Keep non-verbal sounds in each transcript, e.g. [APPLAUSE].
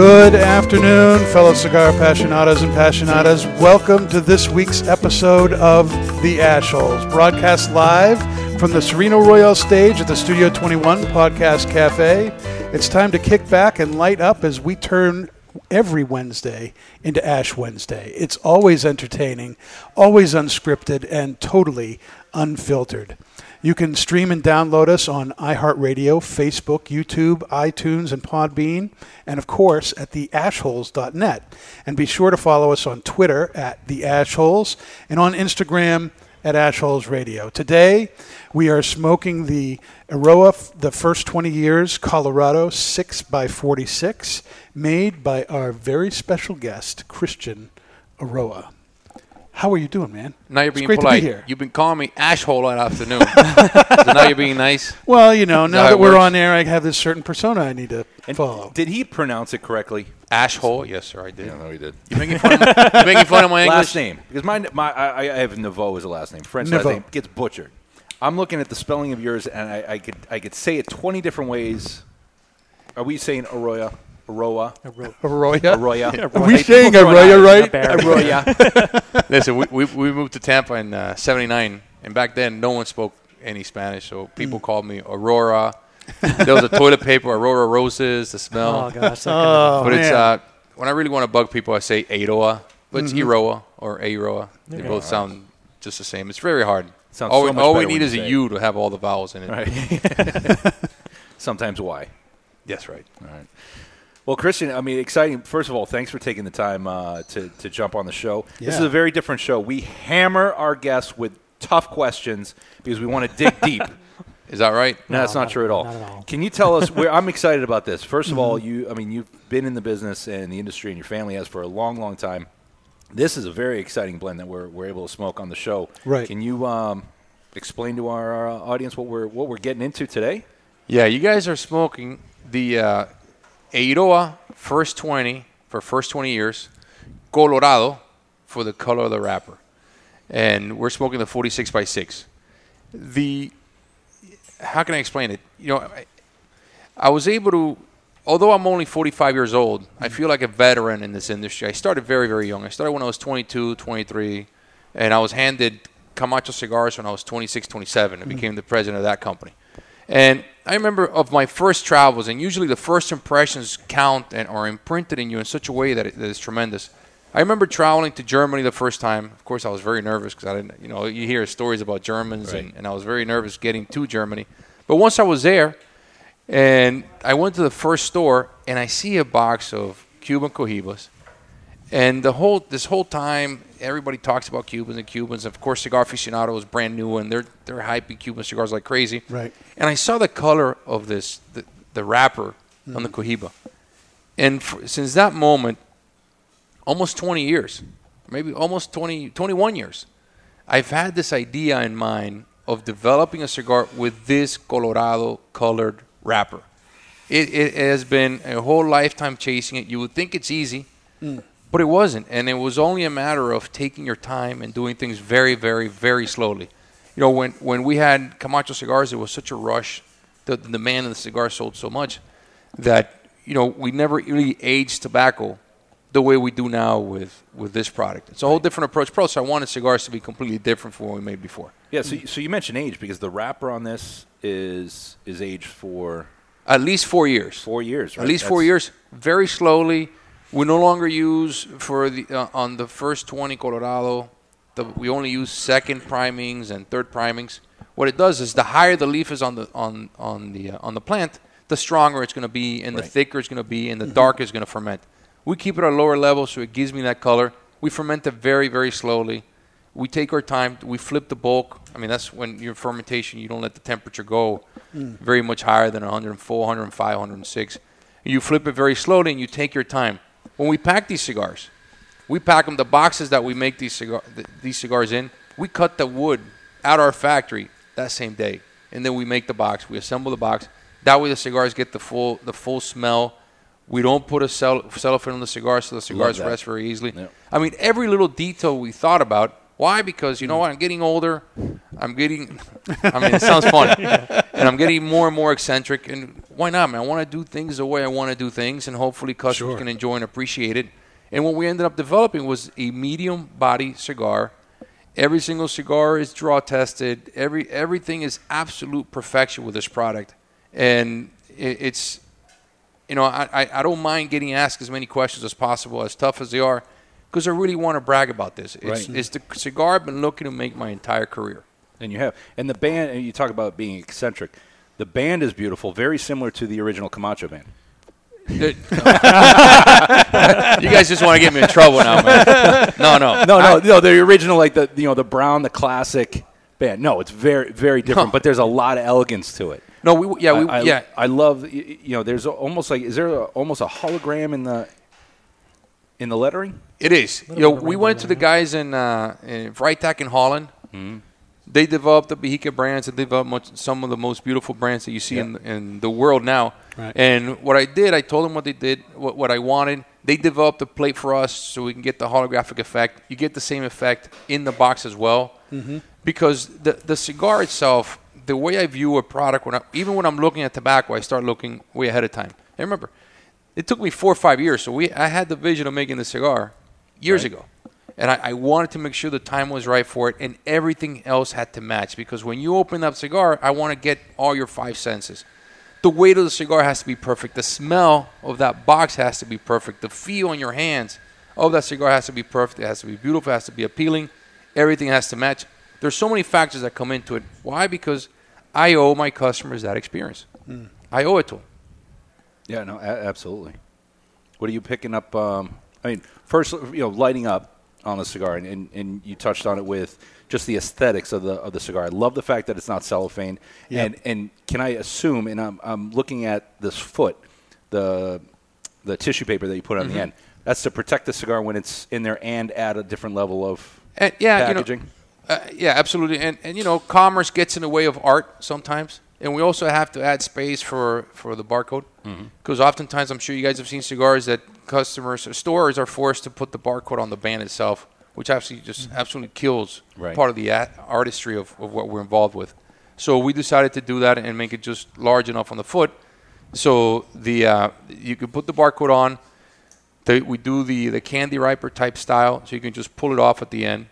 Good afternoon, fellow cigar passionatas and passionatas. Welcome to this week's episode of The Ashholes, broadcast live from the Sereno Royale stage at the Studio 21 Podcast Cafe. It's time to kick back and light up as we turn every Wednesday into Ash Wednesday. It's always entertaining, always unscripted, and totally unfiltered. You can stream and download us on iHeartRadio, Facebook, YouTube, iTunes, and Podbean, and of course at theashholes.net. And be sure to follow us on Twitter at the Ashholes and on Instagram at Ashholes Radio. Today we are smoking the Eiroa, the first 20 years Colorado 6 by 46, made by our very special guest Christian Eiroa. How are you doing, man? Now you're It's being great polite. to be here. You've been calling me asshole all afternoon. [LAUGHS] so now you're being nice. Well, you know, now that that we're works? on air, I have this certain persona I need to And follow. Did he pronounce it correctly? Asshole? Yes, sir, I did. Yeah, no, he did. You making fun of you making fun of my [LAUGHS] English? Last name, because my, my I, I have Naveau as a last name. French last name gets butchered. I'm looking at the spelling of yours, and I, I could I could say it 20 different ways. Are we saying Arroya? Arroa? Arroya? Arroya? [LAUGHS] Are we saying Arroya right? Arroya. [LAUGHS] Listen, we, we, we moved to Tampa in uh, 79, and back then no one spoke any Spanish, so people called me Aurora. there was a toilet paper, Aurora Roses, the smell. Oh gosh, that [LAUGHS] Oh, but it's uh, when I really want to bug people, I say Aroa, but it's Eroa or Aroa. They both sound just the same. It's very hard. Sounds all so we, much all we need is a say it. U to have all the vowels in it. right. Sometimes Y. Yes, right. All right. Well, Christian, I mean, exciting. First of all, thanks for taking the time uh, to, to jump on the show. This is a very different show. We hammer our guests with tough questions because we want to dig deep. [LAUGHS] Is that right? No, that's not, not- true at all. not at all. Can you tell us? Where, I'm excited about this. 1st of all, you, I mean, you've been in the business and the industry, and your family has for a long, long time. This is a very exciting blend that we're, we're able to smoke on the show. Right. Can you um, explain to our uh, audience what we're what we're getting into today? Yeah, you guys are smoking the uh, Eiroa First 20 for first 20 years, Colorado for the color of the wrapper. And we're smoking the 46 by 6. The how can I explain it? You know, I, I was able to although I'm only 45 years old, I feel like a veteran in this industry. I started very very young. I started when I was 22, 23, and I was handed Camacho cigars when I was 26, 27 and mm. became the president of that company. And I remember of my first travels, and usually the first impressions count and are imprinted in you in such a way that, it, that is tremendous. I remember traveling to Germany the first time. Of course, I was very nervous because I didn't, you know, you hear stories about Germans, and, and I was very nervous getting to Germany. But once I was there, and I went to the first store, and I see a box of Cuban Cohibas, and the whole this whole time, everybody talks about Cubans and Cubans. Of course, Cigar Aficionado is brand new, and they're they're hyping Cuban cigars like crazy. Right. And I saw the color of this the, the wrapper on the mm-hmm. Cohiba, and since that moment, almost 20 years, maybe almost 20, 21 years, I've had this idea in mind of developing a cigar with this Colorado colored wrapper. It, it has been a whole lifetime chasing it. You would think it's easy, mm. But it wasn't. And it was only a matter of taking your time and doing things very, very, very slowly. You know, when, when we had Camacho cigars, it was such a rush. The, the demand of the cigar sold so much that, you know, we never really aged tobacco the way we do now with, with this product. It's a whole different approach. Plus, I wanted cigars to be completely different from what we made before. Yeah. So, so you mentioned age because the wrapper on this is is aged for At least four years. four years. Right? At least four years. Very slowly. We no longer use for the uh, on the first 20 Colorado. The, we only use second primings and third primings. What it does is the higher the leaf is on the on on the uh, on the plant, the stronger it's going to be, and the thicker it's going to be, and the darker it's going to ferment. We keep it at a lower level, so it gives me that color. We ferment it very very slowly. We take our time. We flip the bulk. I mean, that's when your fermentation, you don't let the temperature go very much higher than 104, 105, 106. You flip it very slowly and you take your time. When we pack these cigars, We pack them. The boxes that we make these cigar th- these cigars in, we cut the wood at our factory that same day, and then we make the box. We assemble the box. That way, the cigars get the full the full smell. We don't put a cell, cellophane on the cigar, so the cigars rest very easily. Yep. I mean, every little detail we thought about. Why? Because you know hmm. what? I'm getting older. I'm getting. I mean, it sounds funny, [LAUGHS] and I'm getting more and more eccentric. And why not, man? I want to do things the way I want to do things, and hopefully customers Sure. can enjoy and appreciate it. And what we ended up developing was a medium body cigar. Every single cigar is draw tested. Every everything is absolute perfection with this product, and it, it's you know, I, I, I don't mind getting asked as many questions as possible, as tough as they are, because I really want to brag about this. It's, Right. it's the cigar I've been looking to make my entire career. And you have, and the band. And you talk about being eccentric. The band is beautiful, very similar to the original Camacho band. [LAUGHS] you guys just want to get me in trouble now, man. No, no. No, no, I- no. The original, like the you know the brown, the classic band. No, it's very very different, No. but there's a lot of elegance to it. no, we, yeah, we, I, I, yeah. I love y- y- you know. There's almost like is there a, almost a hologram in the in the lettering? It is. You know, we went to the guys in, uh, in Vrijdag in Holland. They developed the Behike brands and developed much, some of the most beautiful brands that you see in, in the world now. Right. And what I did, I told them what they did, what, what I wanted. They developed a plate for us so we can get the holographic effect. You get the same effect in the box as well. Because the, the cigar itself, the way I view a product, when I, even when I'm looking at tobacco, I start looking way ahead of time. And remember, it took me four or five years. So we, I had the vision of making the cigar years Right. ago, and I, I wanted to make sure the time was right for it, and everything else had to match. Because when you open up cigar, I want to get all your five senses. The weight of the cigar has to be perfect. The smell of that box has to be perfect. The feel in your hands of that cigar has to be perfect. It has to be beautiful. It has to be appealing. Everything has to match. There's so many factors that come into it. Why? Because I owe my customers that experience. I owe it to them. Yeah, no, a- absolutely. What are you picking up? Um, I mean, first, you know, lighting up on the cigar, and, and, and you touched on it with just the aesthetics of the of the cigar. I love the fact that it's not cellophane. Yep. And and can I assume? And I'm I'm looking at this foot, the the tissue paper that you put on Mm-hmm. the end. That's to protect the cigar when it's in there and add a different level of And yeah, packaging. You know, uh, yeah, absolutely. And and you know, commerce gets in the way of art sometimes, and we also have to add space for for the barcode because oftentimes I'm sure you guys have seen cigars that customers or stores are forced to put the barcode on the band itself, which actually just absolutely kills Right. part of the artistry of, of what we're involved with. So we decided to do that and make it just large enough on the foot, so the uh, you can put the barcode on. The, we do the, the candy riper type style, so you can just pull it off at the end,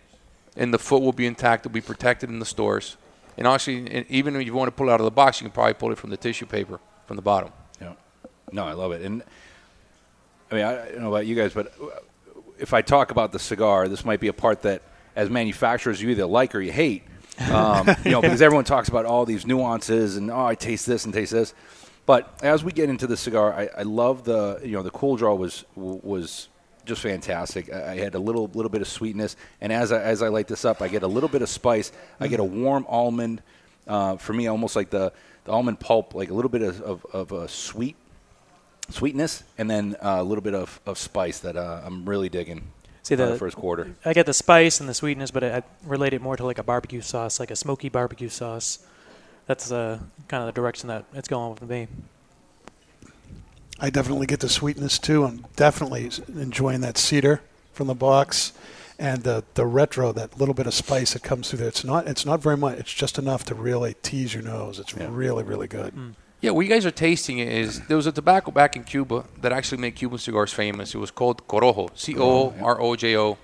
and the foot will be intact. It'll be protected in the stores. And actually, even if you want to pull it out of the box, you can probably pull it from the tissue paper from the bottom. Yeah. No, I love it. And I mean, I, I don't know about you guys, but if I talk about the cigar, this might be a part that, as manufacturers, you either like or you hate. Um, [LAUGHS] you know, because everyone talks about all these nuances and oh, I taste this and taste this. But as we get into the cigar, I, I love the you know the cool draw was was just fantastic. I, had a little little bit of sweetness, and as I, as I light this up, I get a little bit of spice. I get a warm almond. Uh, for me, almost like the, the almond pulp, like a little bit of, of, of a sweet sweetness, and then uh, a little bit of, of spice that uh, I'm really digging. See the the first quarter. I get the spice and the sweetness, but I I relate it more to like a barbecue sauce, like a smoky barbecue sauce. That's uh, kind of the direction that it's going with me. I definitely get the sweetness too. I'm definitely enjoying that cedar from the box, and the the retro, that little bit of spice that comes through there. It's not it's not very much. It's just enough to really tease your nose. It's really really good. Mm. Yeah, what you guys are tasting is there was a tobacco back in Cuba that actually made Cuban cigars famous. It was called Corojo, C O R O J O. Oh,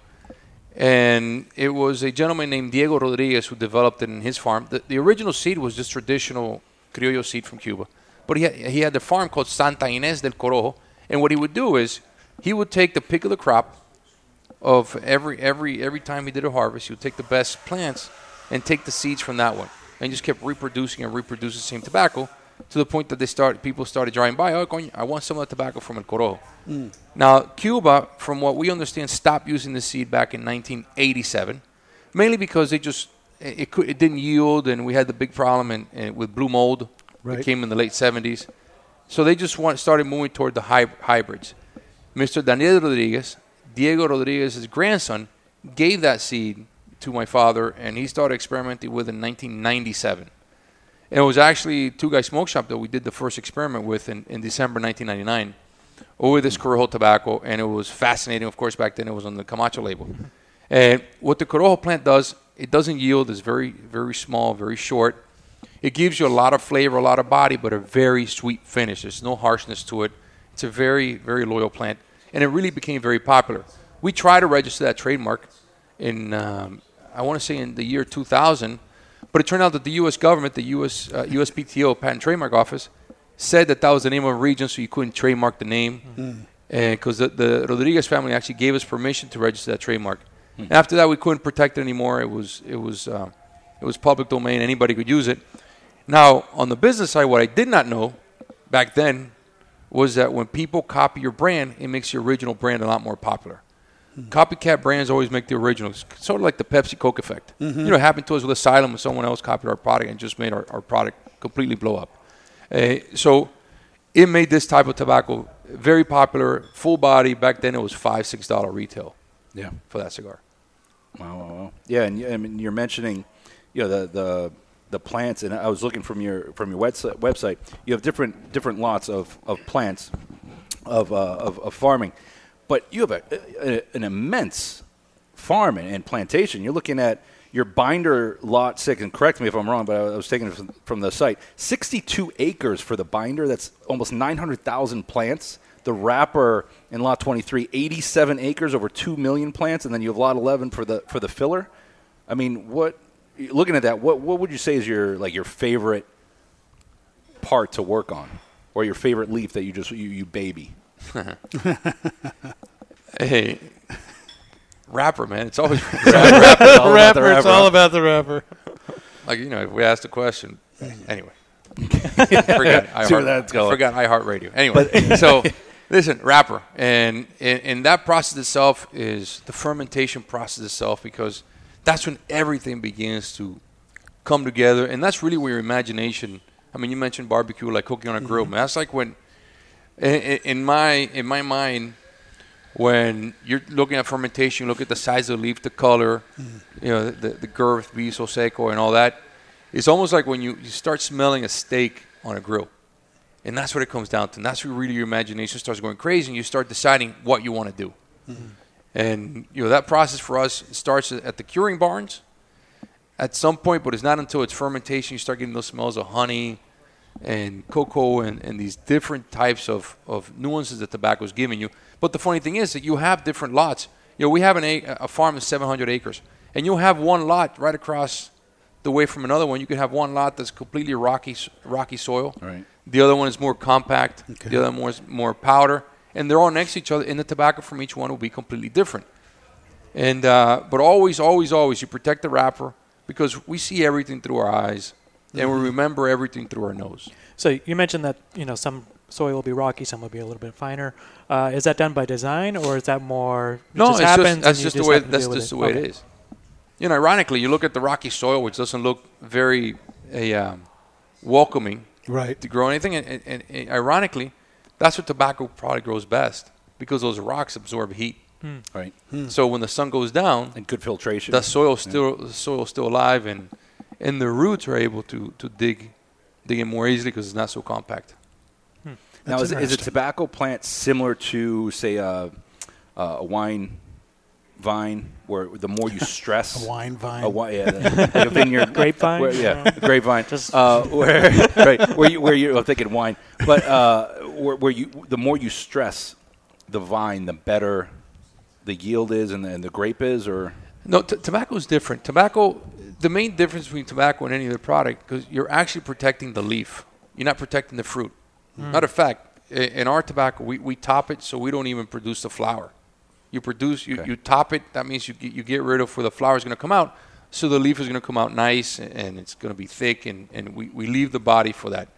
and it was a gentleman named Diego Rodriguez who developed it in his farm. The, the original seed was just traditional Criollo seed from Cuba. But he had, he had the farm called Santa Inés del Corojo. And what he would do is he would take the pick of the crop of every every every time he did a harvest, he would take the best plants and take the seeds from that one, and just kept reproducing and reproducing the same tobacco to the point that they started people started driving by. Oh, I want some of the tobacco from El Corojo. Mm. Now, Cuba, from what we understand, stopped using the seed back in 1987, mainly because they just it, it, could, it didn't yield, and we had the big problem in, in, with blue mold Right. came in the late 70s. So they just want, started moving toward the hy- hybrids. Mr. Daniel Rodriguez Diego Rodriguez's grandson gave that seed to my father, and he started experimenting with it in 1997. And it was actually Two Guys Smoke Shop that we did the first experiment with in, in December 1999 over this Corojo tobacco, and it was fascinating. Of course, back then it was on the Camacho label. And what the Corojo plant does, it doesn't yield. It's very, very small, very short. It gives you a lot of flavor, a lot of body, but a very sweet finish. There's no harshness to it. It's a very, very loyal plant, and it really became very popular. We tried to register that trademark in, um, I want to say, in the year 2000, but it turned out that the U.S. government, the U.S. Uh, USPTO, Patent Trademark Office, said that that was the name of a region, so you couldn't trademark the name. And because the, the Rodriguez family actually gave us permission to register that trademark. And after that, we couldn't protect it anymore. It was it was uh, it was public domain. Anybody could use it. Now, on the business side, what I did not know back then was that when people copy your brand, it makes your original brand a lot more popular. Copycat brands always make the original. It's sort of like the Pepsi Coke effect. You know, it happened to us with Asylum when someone else copied our product and just made our, our product completely blow up. Uh, so it made this type of tobacco very popular, full body. Back then, it was five, six dollar retail Yeah. for that cigar. Wow, wow, wow. Yeah, and you- I mean, you're mentioning, you know, the the the plants, and I was looking from your from your website. You have different different lots of, of plants of, uh, of of farming, but you have a, a, an immense farm and, and plantation. You're looking at your binder lot six, and correct me if I'm wrong, but I was taking it from, from the site. 62 acres for the binder. That's almost 900,000 plants. The wrapper in lot 23, 87 acres, over 2 million plants, and then you have lot 11 for the for the filler. I mean, what? Looking at that, what what would you say is your like your favorite part to work on, or your favorite leaf that you just you, you baby? [LAUGHS] Hey, rapper, man. It's always [LAUGHS] All about the rapper. It's all about the rapper. like you know, if we asked a question, anyway. [LAUGHS] forgot I See where that's going. forgot iHeartRadio. Anyway, so listen, rapper, and, and and that process itself is the fermentation process itself because that's when everything begins to come together, and that's really where your imagination. I mean, you mentioned barbecue, like cooking on a grill, mm-hmm. man. That's like when, in, my in my mind, when you're looking at fermentation, you look at the size of the leaf, the color, mm-hmm. you know, the, the girth, viso seco, and all that. It's almost like when you, you start smelling a steak on a grill. And that's what it comes down to. And that's where really your imagination starts going crazy and you start deciding what you want to do. Mm-hmm. And, you know, that process for us starts at the curing barns at some point, but it's not until it's fermentation you start getting those smells of honey and cocoa and, and these different types of, of nuances that tobacco is giving you. But the funny thing is that you have different lots. You know, we have an a, a farm of 700 acres, and you'll have one lot right across the way from another one. You can have one lot that's completely rocky, rocky soil. Right. The other one is more compact. Okay. The other one is more powder, and they're all next to each other. And the tobacco from each one will be completely different. And uh, but always, always, always, you protect the wrapper because we see everything through our eyes, and we remember everything through our nose. So you mentioned that you know some soil will be rocky, some will be a little bit finer. Uh, is that done by design, or is that more? It No, just it's happens just, that's you just the way. That's just the way Okay. it is. You know, ironically, you look at the rocky soil, which doesn't look very a, um, welcoming Right. to grow anything, and, and, and ironically, that's what tobacco probably grows best because those rocks absorb heat. Hmm. Right. Hmm. So when the sun goes down, And good filtration. the soil still the soil's still alive, and and the roots are able to, to dig dig in more easily because it's not so compact. Hmm. Now, is, is a tobacco plant similar to, say, a, a wine vine, where the more you stress [LAUGHS] A wine vine. a wi- yeah, the, like a vineyard [LAUGHS] Grapevine? where, yeah, grapevine, Just- uh, where [LAUGHS] right where you where you I'm thinking wine, but uh, where, where you the more you stress the vine, the better the yield is and the, and the grape is, or No, t- tobacco is different. Tobacco, the main difference between tobacco and any other product, because you're actually protecting the leaf. You're not protecting the fruit. Matter of fact, in our tobacco, we, we top it so we don't even produce the flower. You produce, you, Okay. you top it. That means you get, you get rid of where the flower is going to come out. So the leaf is going to come out nice and, it's going to be thick, and, and we, we leave the body for that.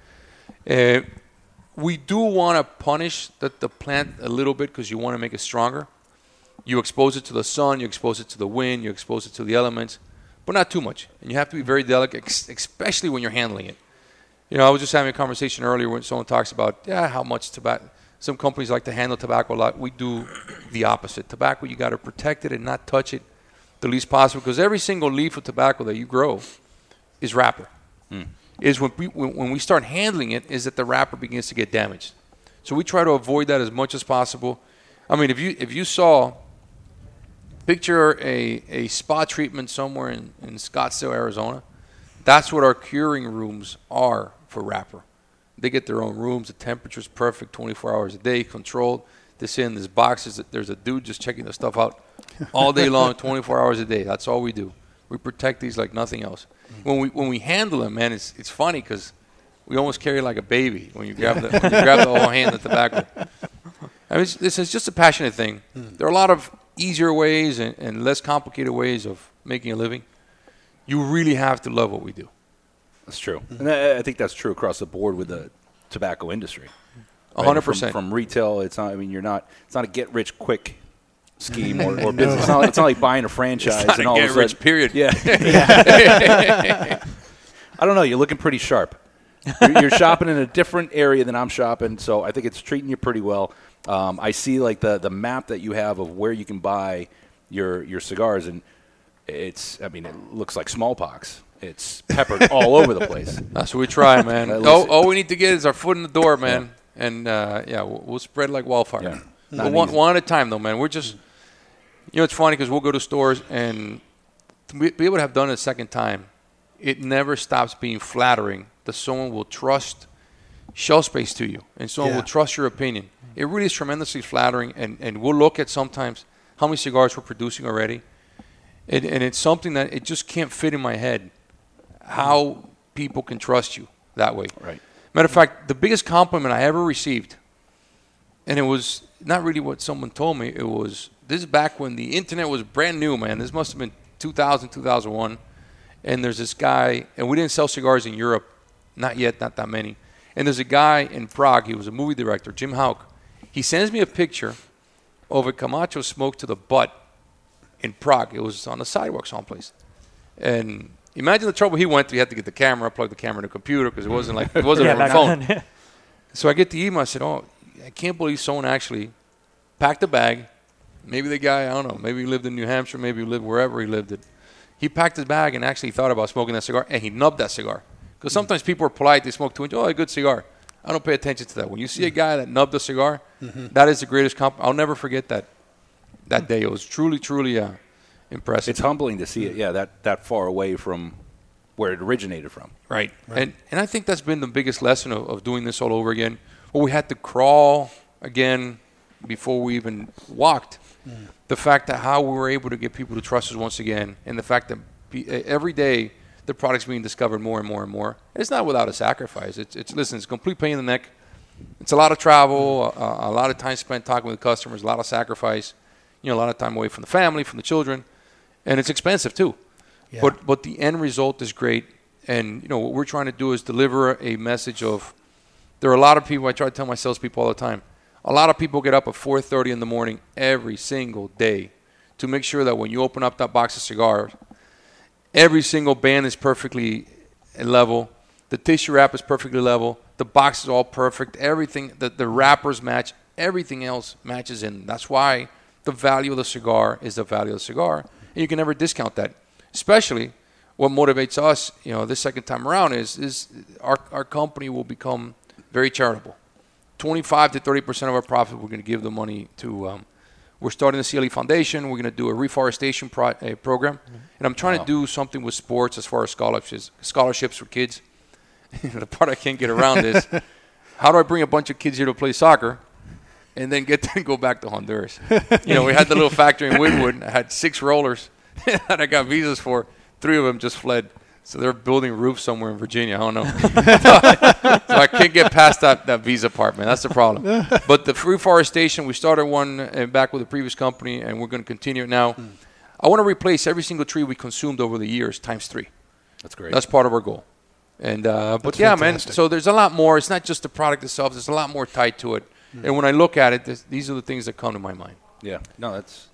Uh, we do want to punish the, the plant a little bit because you want to make it stronger. You expose it to the sun, you expose it to the wind, you expose it to the elements, but not too much. And you have to be very delicate, ex- especially when you're handling it. You know, I was just having a conversation earlier when someone talks about, yeah, how much tobacco, Some companies like to handle tobacco a lot. We do the opposite. Tobacco, you got to protect it and not touch it the least possible because every single leaf of tobacco that you grow is wrapper. Hmm. Is when we, when when we start handling it, is that the wrapper begins to get damaged. So we try to avoid that as much as possible. I mean, if you if you saw, picture a, a spa treatment somewhere in, in Scottsdale, Arizona, that's what our curing rooms are for wrapper. They get their own rooms. The temperature's perfect, 24 hours a day, controlled. They sit in these boxes. There's a dude just checking the stuff out [LAUGHS] all day long, 24 hours a day. That's all we do. We protect these like nothing else. Mm-hmm. When we when we handle them, man, it's it's funny because we almost carry like a baby when you grab the when you grab the whole hand of tobacco. I mean, this is just a passionate thing. Mm. There are a lot of easier ways and, and less complicated ways of making a living. You really have to love what we do. That's true, and I, I think that's true across the board with the tobacco industry. A hundred percent. From retail, it's not. I mean, you're not. It's not a get rich quick scheme or, or [LAUGHS] business. It's not, it's not like buying a [LAUGHS] franchise not and a all get of a rich sudden- period. Yeah. [LAUGHS] I don't know. You're looking pretty sharp. You're, you're shopping in a different area than I'm shopping, so I think it's treating you pretty well. Um, I see like the the map that you have of where you can buy your your cigars, and it's. I mean, it looks like smallpox. It's peppered all over the place. [LAUGHS] That's what we try, man. All, all we need to get is our foot in the door, man. And uh, yeah, we'll, we'll spread like wildfire. Yeah. But one, one at a time, though, man. We're just, you know, it's funny because we'll go to stores and to be be able to have done it a second time, it never stops being flattering that someone will trust shelf space to you and someone Yeah. will trust your opinion. It really is tremendously flattering. And, and we'll look at sometimes how many cigars we're producing already. And, and it's something that it just can't fit in my head how people can trust you that way. Right. Matter of fact, the biggest compliment I ever received, and it was not really what someone told me, it was this is back when the internet was brand new, man. This must have been 2000, 2001. And there's this guy, and we didn't sell cigars in Europe, not yet, not that many. And there's a guy in Prague, he was a movie director, Jim Hauk. He sends me a picture of a Camacho smoke to the butt in Prague. It was on the sidewalk someplace. And imagine the trouble he went through. He had to get the camera, plug the camera in the computer because it wasn't like it wasn't [LAUGHS] yeah, on a phone. then. So I get the email. I said, "Oh, I can't believe someone actually packed a bag. Maybe the guy, I don't know. Maybe he lived in New Hampshire. Maybe he lived wherever he lived. It. He packed his bag and actually thought about smoking that cigar, and he nubbed that cigar. Because mm-hmm. sometimes people are polite. They smoke two inch. Oh, a good cigar. I don't pay attention to that. When you see a mm-hmm. guy that nubbed a cigar, mm-hmm. that is the greatest compliment. I'll never forget that. That mm. day, it was truly, truly uh, impressive. It's humbling to see it. Yeah, that that far away from where it originated from. Right. And and I think that's been the biggest lesson of, of doing this all over again. Well, we had to crawl again before we even walked. Mm. The fact that how we were able to get people to trust us once again, and the fact that be, every day the product's being discovered more and more and more. And It's not without a sacrifice. It's, it's listen, it's a complete pain in the neck. It's a lot of travel, a, a lot of time spent talking with customers, a lot of sacrifice. You know, a lot of time away from the family, from the children, and it's expensive too. Yeah. But but the end result is great. And you know what we're trying to do is deliver a message of. There are a lot of people. I try to tell my salespeople all the time. A lot of people get up at 4:30 in the morning every single day to make sure that when you open up that box of cigars, every single band is perfectly level. The tissue wrap is perfectly level. The box is all perfect. Everything, the, the wrappers match. Everything else matches in. That's why the value of the cigar is the value of the cigar. And you can never discount that. Especially what motivates us, you know, this second time around is, is our, our company will become very charitable. 25 to 30 percent of our profit, we're going to give the money to. Um, we're starting the CLE Foundation. We're going to do a reforestation pro- uh, program, and I'm trying to do something with sports as far as scholarships, scholarships for kids. [LAUGHS] the part I can't get around is [LAUGHS] how do I bring a bunch of kids here to play soccer, and then get [LAUGHS] to go back to Honduras? you know, we had the little factory in [LAUGHS] Wynwood. I had six rollers [LAUGHS] that I got visas for. Three of them just fled. So they're building roofs somewhere in Virginia. I don't know. so I can't get past that, that visa part, man. That's the problem. but the reforestation, we started one uh, back with the previous company, and we're going to continue it now. I want to replace every single tree we consumed over the years times three. That's great. That's part of our goal. And uh, but That's yeah, fantastic. man. So there's a lot more. It's not just the product itself. There's a lot more tied to it. And when I look at it, this, these are the things that come to my mind. yeah. No, that's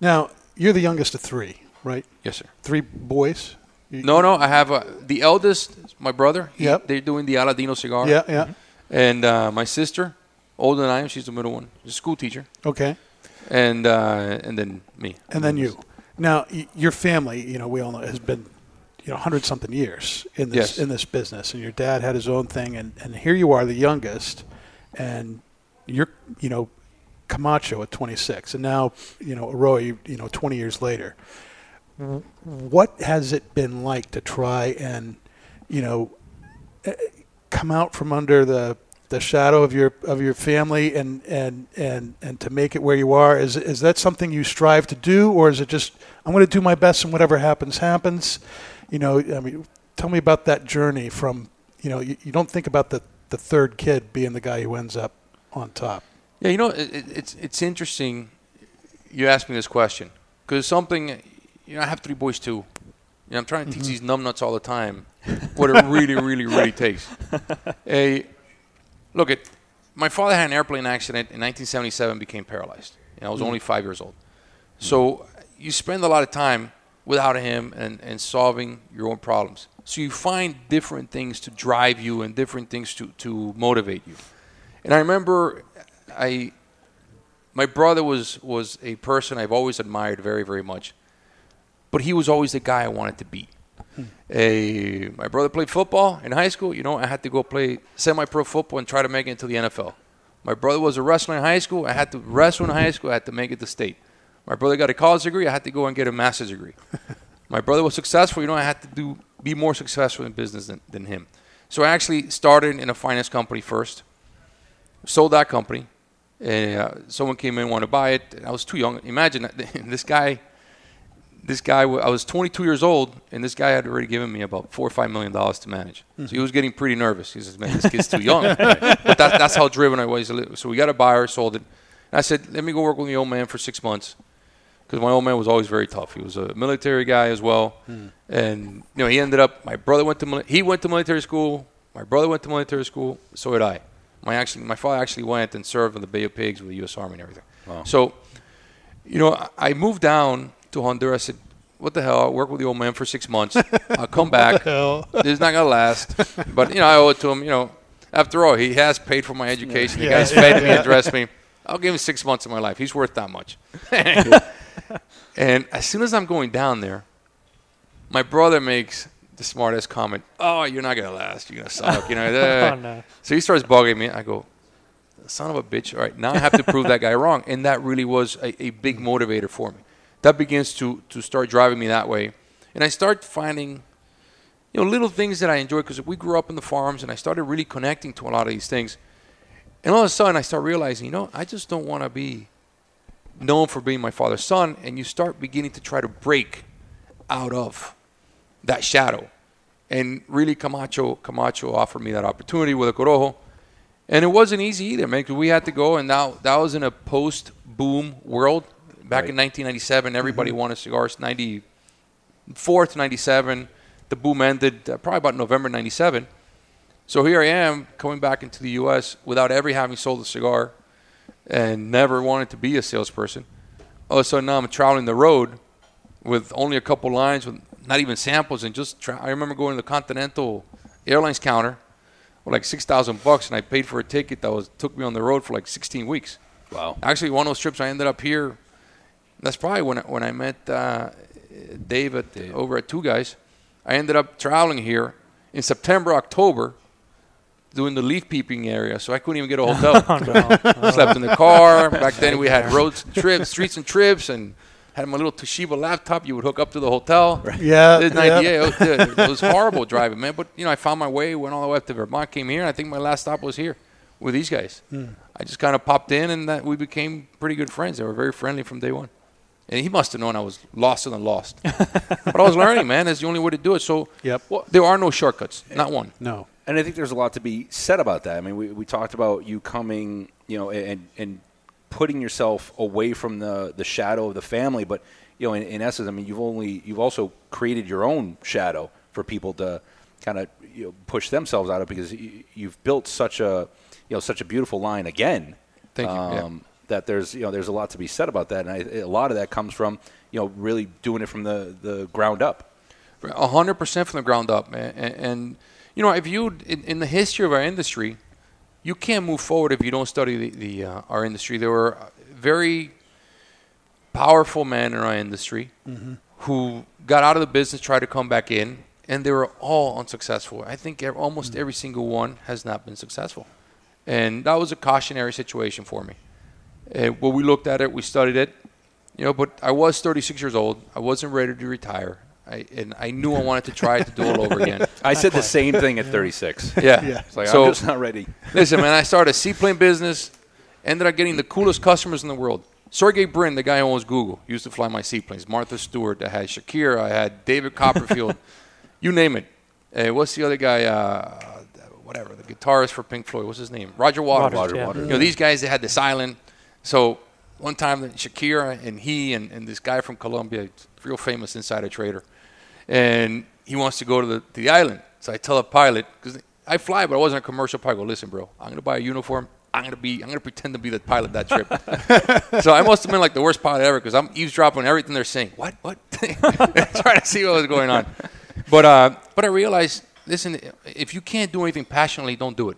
Now, you're the youngest of three, right? Yes, sir. Three boys? No, no. I have uh, the eldest, my brother. He- Yep. They're doing the Aladino cigar. Yeah, yeah. And uh, my sister, older than I am. She's the middle one. She's a school teacher, Okay. and uh, and then me. And then you. Now, y- your family, you know, we all know has been, you know, hundred something years in this Yes. in this business, and your dad had his own thing, and and here you are, the youngest, and you're, you know, Camacho at 26, and now, you know, Eiroa, you, you know, 20 years later. What has it been like to try and, you know, eh, come out from under the the shadow of your of your family and and and and to make it where you are is is that something you strive to do or is it just I'm going to do my best and whatever happens happens you know I mean tell me about that journey from you know you, you don't think about the the third kid being the guy who ends up on top Yeah, you know, it, it, it's it's interesting. You asked me this question because something. You know, I have three boys too. You know, I'm trying to teach mm-hmm. these numbnuts all the time what it really, really, really takes. [LAUGHS] A look at my father had an airplane accident in 1977, became paralyzed. And I was mm. only five years old. Mm. So you spend a lot of time without him and, and solving your own problems. So you find different things to drive you and different things to, to motivate you. And I remember I my brother was was a person I've always admired very, very much. But he was always the guy I wanted to be. A, my brother played football in high school. You know, I had to go play semi-pro football and try to make it into the NFL. My brother was a wrestler in high school. I had to wrestle in high school. I had to make it to state. My brother got a college degree. I had to go and get a master's degree. [LAUGHS] my brother was successful. You know, I had to do be more successful in business than, than him. So I actually started in a finance company first. Sold that company. And uh, someone came in, wanted to buy it. I was too young. Imagine [LAUGHS] this guy. This guy, I was 22 years old, and this guy had already given me about four or five million dollars to manage. So he was getting pretty nervous. He says, "Man, this kid's too young." [LAUGHS] but that, that's how driven I was. So we got a buyer, sold it. And I said, "Let me go work with the old man for six months," because my old man was always very tough. He was a military guy as well, and you know he ended up. My brother went to he went to military school. My brother went to military school. So did I. My actually, my father actually went and served in the Bay of Pigs with the U.S. Army and everything. So, you know, I- I moved down to Honduras. I said, "What the hell? I'll work with the old man for six months. I'll come [LAUGHS] back. This is not gonna last." But you know, I owe it to him. You know, after all, he has paid for my education. The Yeah, guy's yeah, fed me yeah. and dressed me. I'll give him six months of my life. He's worth that much. [LAUGHS] and as soon as I'm going down there, my brother makes the smartest comment. Oh, you're not gonna last. You're gonna suck. You know. [LAUGHS] Oh, no. So he starts bugging me. I go, son of a bitch. All right, now I have to prove that guy wrong. And that really was a, a big motivator for me. That begins to, to start driving me that way. And I start finding, you know, little things that I enjoy because we grew up in the farms and I started really connecting to a lot of these things. And all of a sudden I start realizing, you know, I just don't want to be known for being my father's son. And you start beginning to try to break out of that shadow. And really, Camacho Camacho offered me that opportunity with a Corojo. And it wasn't easy either, man, because we had to go, and now that was in a post boom world. Back in 1997, everybody wanted cigars. 94 to 97, the boom ended uh, probably about November 97. So here I am coming back into the U.S. without ever having sold a cigar and never wanted to be a salesperson. All of a sudden now I'm traveling the road with only a couple lines, with not even samples, and just tra- I remember going to the Continental Airlines counter with like six thousand bucks, and I paid for a ticket that was took me on the road for like 16 weeks. Wow. Actually, one of those trips I ended up here. That's probably when I, when I met uh, Dave at, over at Two Guys. I ended up traveling here in September, October, doing the leaf peeping area, so I couldn't even get a [LAUGHS] hotel. Oh, no. Slept in the car. [LAUGHS] Back then we had roads, trips, streets and trips, and had my little Toshiba laptop. You would hook up to the hotel. Yeah, Did an yeah. It was, it was horrible driving, man. But you know, I found my way. Went all the way up to Vermont. Came here. And I think my last stop was here with these guys. Hmm. I just kind of popped in, and that we became pretty good friends. They were very friendly from day one. And he must have known I was lost and lost. [LAUGHS] but I was learning, man. That's the only way to do it. So Yep. well, there are no shortcuts. Not one. no And I think there's a lot to be said about that. I mean, we, we talked about you coming, you know, and and putting yourself away from the, the shadow of the family. But you know, in, in essence, I mean, you've only you've also created your own shadow for people to kind of you know, push themselves out of because you, you've built such a you know such a beautiful line again. Thank you, yeah. Um, That there's you know there's a lot to be said about that, and I, a lot of that comes from you know really doing it from the, the ground up. A hundred percent from the ground up, man. And, and you know, I viewed in, in the history of our industry, you can't move forward if you don't study the, the uh, our industry. There were very powerful men in our industry who got out of the business, tried to come back in, and they were all unsuccessful. I think almost every single one has not been successful, and that was a cautionary situation for me. Uh, when we looked at it, we studied it, you know. But I was 36 years old. I wasn't ready to retire, I, and I knew I wanted to try to do it all over again. [LAUGHS] I said the same thing at 36. [LAUGHS] Yeah. Yeah. It's like, so I'm just not ready. [LAUGHS] listen, man, I started a seaplane business, ended up getting the coolest customers in the world. Sergey Brin, the guy who owns Google, used to fly my seaplanes. Martha Stewart, I had Shakira, I had David Copperfield, you name it. Uh, what's the other guy? Uh, whatever, the guitarist for Pink Floyd. What's his name? Roger Waters. Waters, yeah. You know, these guys, they had this island. So one time, Shakira and he and, and this guy from Colombia, real famous insider trader, and he wants to go to the, to the island. So I tell the pilot, because I fly, but I wasn't a commercial pilot. I go, listen, bro, I'm going to buy a uniform. I'm going to be, I'm to pretend to be the pilot that trip. [LAUGHS] so I must have been like the worst pilot ever because I'm eavesdropping everything they're saying. What? What? [LAUGHS] Trying to see what was going on. But, uh, but I realized, listen, if you can't do anything passionately, don't do it.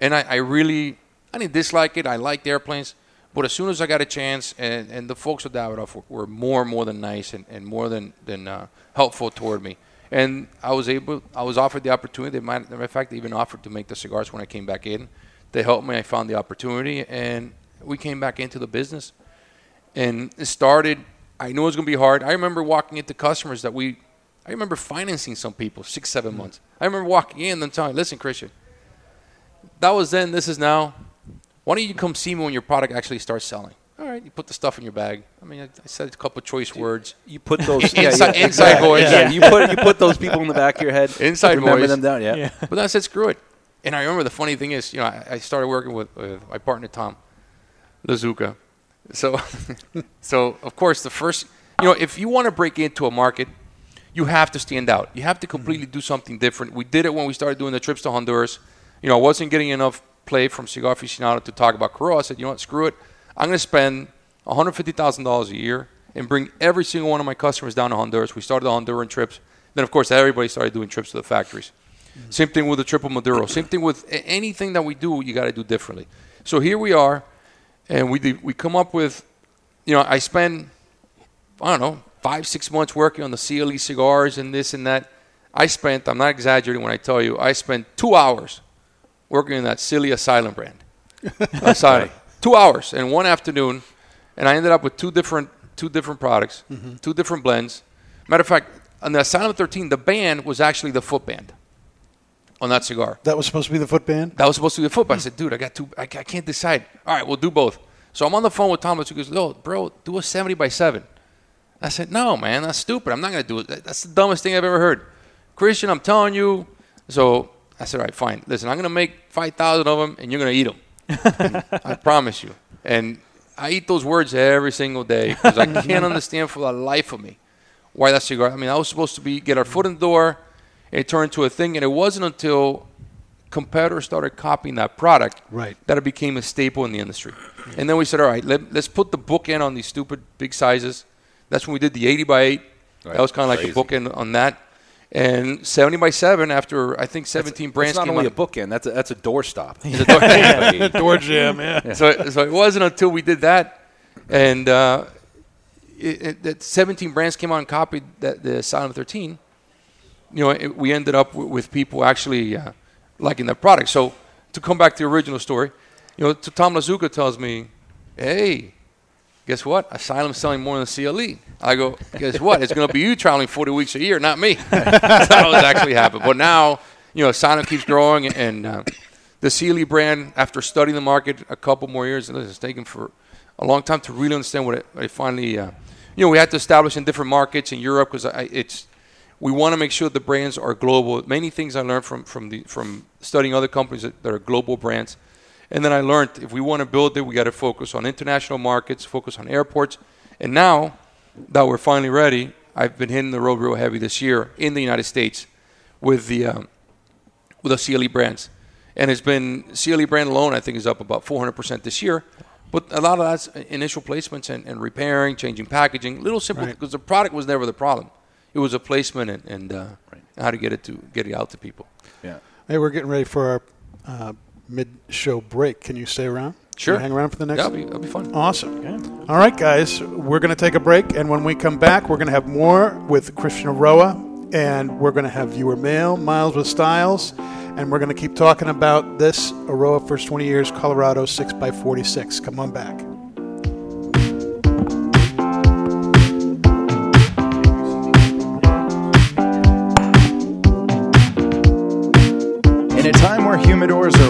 And I, I really, I didn't dislike it. I liked airplanes. But as soon as I got a chance, and, and the folks at Davidoff were, were more and more than nice and, and more than, than uh, helpful toward me. And I was able, I was offered the opportunity. They might, in fact, they even offered to make the cigars when I came back in. They helped me. I found the opportunity, and we came back into the business. And it started. I knew it was going to be hard. I remember walking into customers that we, I remember financing some people six, seven months. I remember walking in and telling, "Listen, Christian, that was then. This is now. Why don't you come see me when your product actually starts selling? All right, you put the stuff in your bag. I mean, I, I said a couple of choice words. You put those [LAUGHS] Inside- inside voice. Yeah, you put you put those people in the back of your head. [LAUGHS] Inside remember voice. them down. Yeah. Yeah. But then I said, screw it. And I remember the funny thing is, you know, I, I started working with, with my partner Tom Lazuka. So, [LAUGHS] so of course, the first, you know, if you want to break into a market, you have to stand out. You have to completely mm-hmm. do something different. We did it when we started doing the trips to Honduras. You know, I wasn't getting enough play from Cigar Aficionado to talk about Corojo. I said, you know what, screw it. I'm going to spend $150,000 a year and bring every single one of my customers down to Honduras. We started the Honduran trips. Then, of course, everybody started doing trips to the factories. Mm-hmm. Same thing with the triple Maduro. Same thing with anything that we do, you got to do differently. So here we are, and we do- we come up with, you know, I spend, I don't know, five six months working on the CLE cigars and this and that. I spent, I'm not exaggerating when I tell you, I spent two hours working in that silly Asylum brand. [LAUGHS] Asylum, two hours and one afternoon, and I ended up with two different two different products, mm-hmm. two different blends. Matter of fact, on the Asylum 13, the band was actually the foot band on that cigar. That was supposed to be the foot band. That was supposed to be a football. I hmm. said, dude, I got two. I, I can't decide. All right, we'll do both. So I'm on the phone with Thomas. He goes, no, bro, do a 70 by 7. I said, no, man, that's stupid. I'm not going to do it. That's the dumbest thing I've ever heard. Christian, I'm telling you. So I said, all right, fine. Listen, I'm going to make 5,000 of them, and you're going to eat them. [LAUGHS] I promise you. And I eat those words every single day because I can't understand for the life of me why that cigar. I mean, I was supposed to be get our foot in the door. It turned into a thing, and it wasn't until competitors started copying that product Right. that it became a staple in the industry. And then we said, all right, let, let's put the bookend on these stupid big sizes. That's when we did the 80 by 8. Right. That was kind of like a the bookend on that. And 70 by 7 after I think 17 brands It's not came only out. a bookend. That's a, that's a doorstop. [LAUGHS] [LAUGHS] Door jam, yeah. so, so it wasn't until we did that, and uh, it, it, that 17 brands came out and copied that, the Asylum 13. You know, it, we ended up with, with people actually uh, liking the product. So to come back to the original story, you know, to Tom Lazuka tells me, "Hey, guess what? Asylum's selling more than CLE." I go, "Guess what? It's going to be you traveling 40 weeks a year, not me." [LAUGHS] That's how it's actually happened. But now, you know, Asylum keeps growing, and uh, the CLE brand, after studying the market a couple more years, and it's taken for a long time to really understand what it, it finally, uh, you know, we had to establish in different markets in Europe because it's we want to make sure the brands are global. Many things I learned from from the from studying other companies that, that are global brands, and then I learned if we want to build it, we got to focus on international markets, focus on airports, and now that we're finally ready, I've been hitting the road real heavy this year in the United States with the um, with the CLE brands, and it's been CLE brand alone. I think is up about 400 percent this year. But a lot of that's initial placements and, and repairing, changing packaging, little simple Right. because the product was never the problem. It was a placement and, and uh, how to get it to get it out to people. Yeah. Hey, we're getting ready for our uh, mid-show break. Can you stay around? Sure. Hang around for the next. That'll be, that'll be fun. Awesome. All right, guys, we're going to take a break, and when we come back, we're going to have more with Christian Eiroa, and we're going to have viewer mail, Miles with Styles, and we're going to keep talking about this Eiroa first 20 years Colorado 6x46. Come on back. In a time where humidors are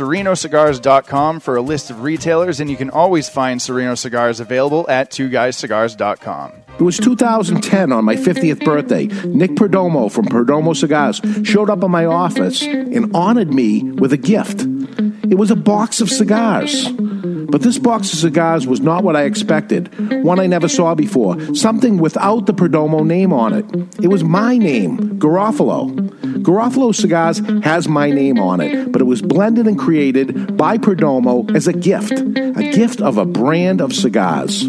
serenocigars.com for a list of retailers, and you can always find Sereno cigars available at twoguyscigars.com. It was 2010 on my 50th birthday. Nick Perdomo from Perdomo Cigars showed up in my office and honored me with a gift. It was a box of cigars. But this box of cigars was not what I expected. One I never saw before. Something without the Perdomo name on it. It was my name, Garofalo. Garofalo Cigars has my name on it, but it was blended and created by Perdomo as a gift. A gift of a brand of cigars.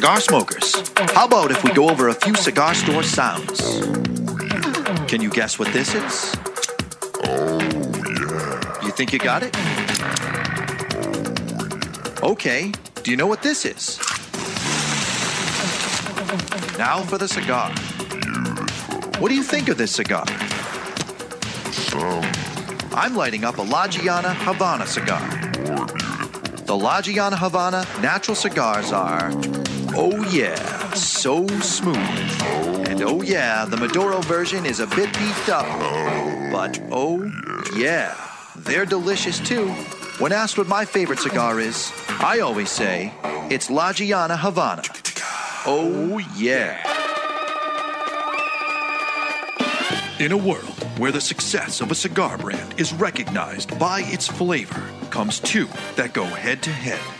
Cigar smokers, how about if we go over a few cigar store sounds? Can you guess what this is? Oh, yeah. You think you got it? Okay, do you know what this is? Now for the cigar. What do you think of this cigar? I'm lighting up a La Gianna Havana cigar. The La Gianna Havana natural cigars are, oh yeah, so smooth. And oh yeah, the Maduro version is a bit beefed up. But oh yeah, they're delicious too. When asked what my favorite cigar is, I always say it's La Gianna Havana. Oh yeah. In a world where the success of a cigar brand is recognized by its flavor, comes two that go head to head.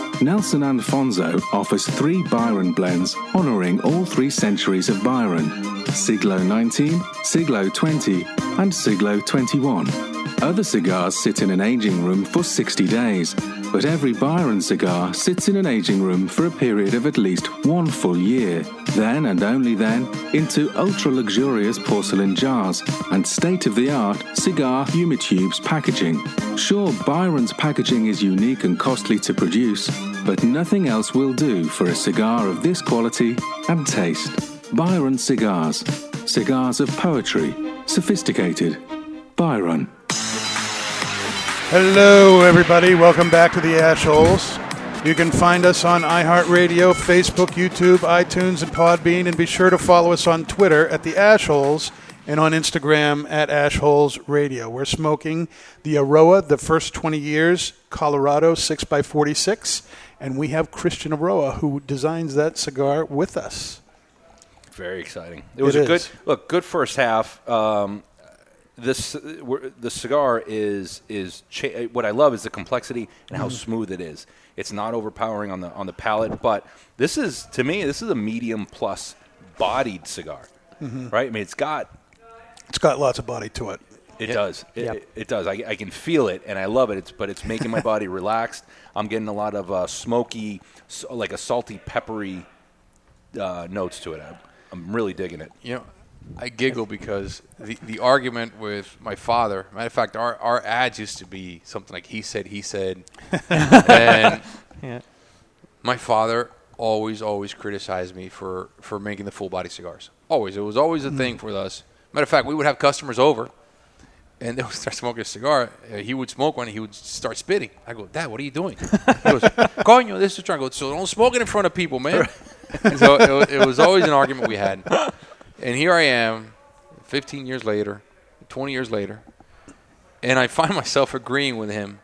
Nelson Alfonso offers three Byron blends honoring all three centuries of Byron Siglo 19, Siglo 20, and Siglo 21. Other cigars sit in an aging room for 60 days, but every Byron cigar sits in an aging room for a period of at least one full year. Then and only then into ultra luxurious porcelain jars and state of the art cigar humitubes packaging. Sure, Byron's packaging is unique and costly to produce, but nothing else will do for a cigar of this quality and taste. Byron Cigars. Cigars of poetry. Sophisticated. Byron. Hello, everybody. Welcome back to the Ash Holes. You can find us on iHeartRadio, Facebook, YouTube, iTunes, and Podbean. And be sure to follow us on Twitter at the Ash Holes and on Instagram at Ashholes Radio. We're smoking the Eiroa, the first 20 years, Colorado 6x46. And we have Christian Eiroa, who designs that cigar with us. Very exciting. It was It a good look. Good first half. Um, this the cigar is is cha- what I love is the complexity and how Mhm. smooth it is. It's not overpowering on the on the palate, but this is to me this is a medium plus bodied cigar, Mhm. right? I mean, it's got It's got lots of body to it. it does. It, it, it does. I, I can feel it, and I love it. It's but it's making my body relaxed. I'm getting a lot of uh, smoky, s- like a salty, peppery uh, notes to it. I'm, I'm really digging it. You know, I giggle because the, the argument with my father, matter of fact, our, our ads used to be something like he said, he said. [LAUGHS] and Yeah. my father always, always criticized me for, for making the full body cigars. Always. It was always a thing for us. Matter of fact, we would have customers over and they would start smoking a cigar. Uh, he would smoke one and he would start spitting. I go, Dad, what are you doing? He goes, [LAUGHS] Coño, this is trying. I go, so don't smoke it in front of people, man. So it, it was always an argument we had. And here I am, 15 years later, 20 years later, and I find [LAUGHS] myself agreeing with him.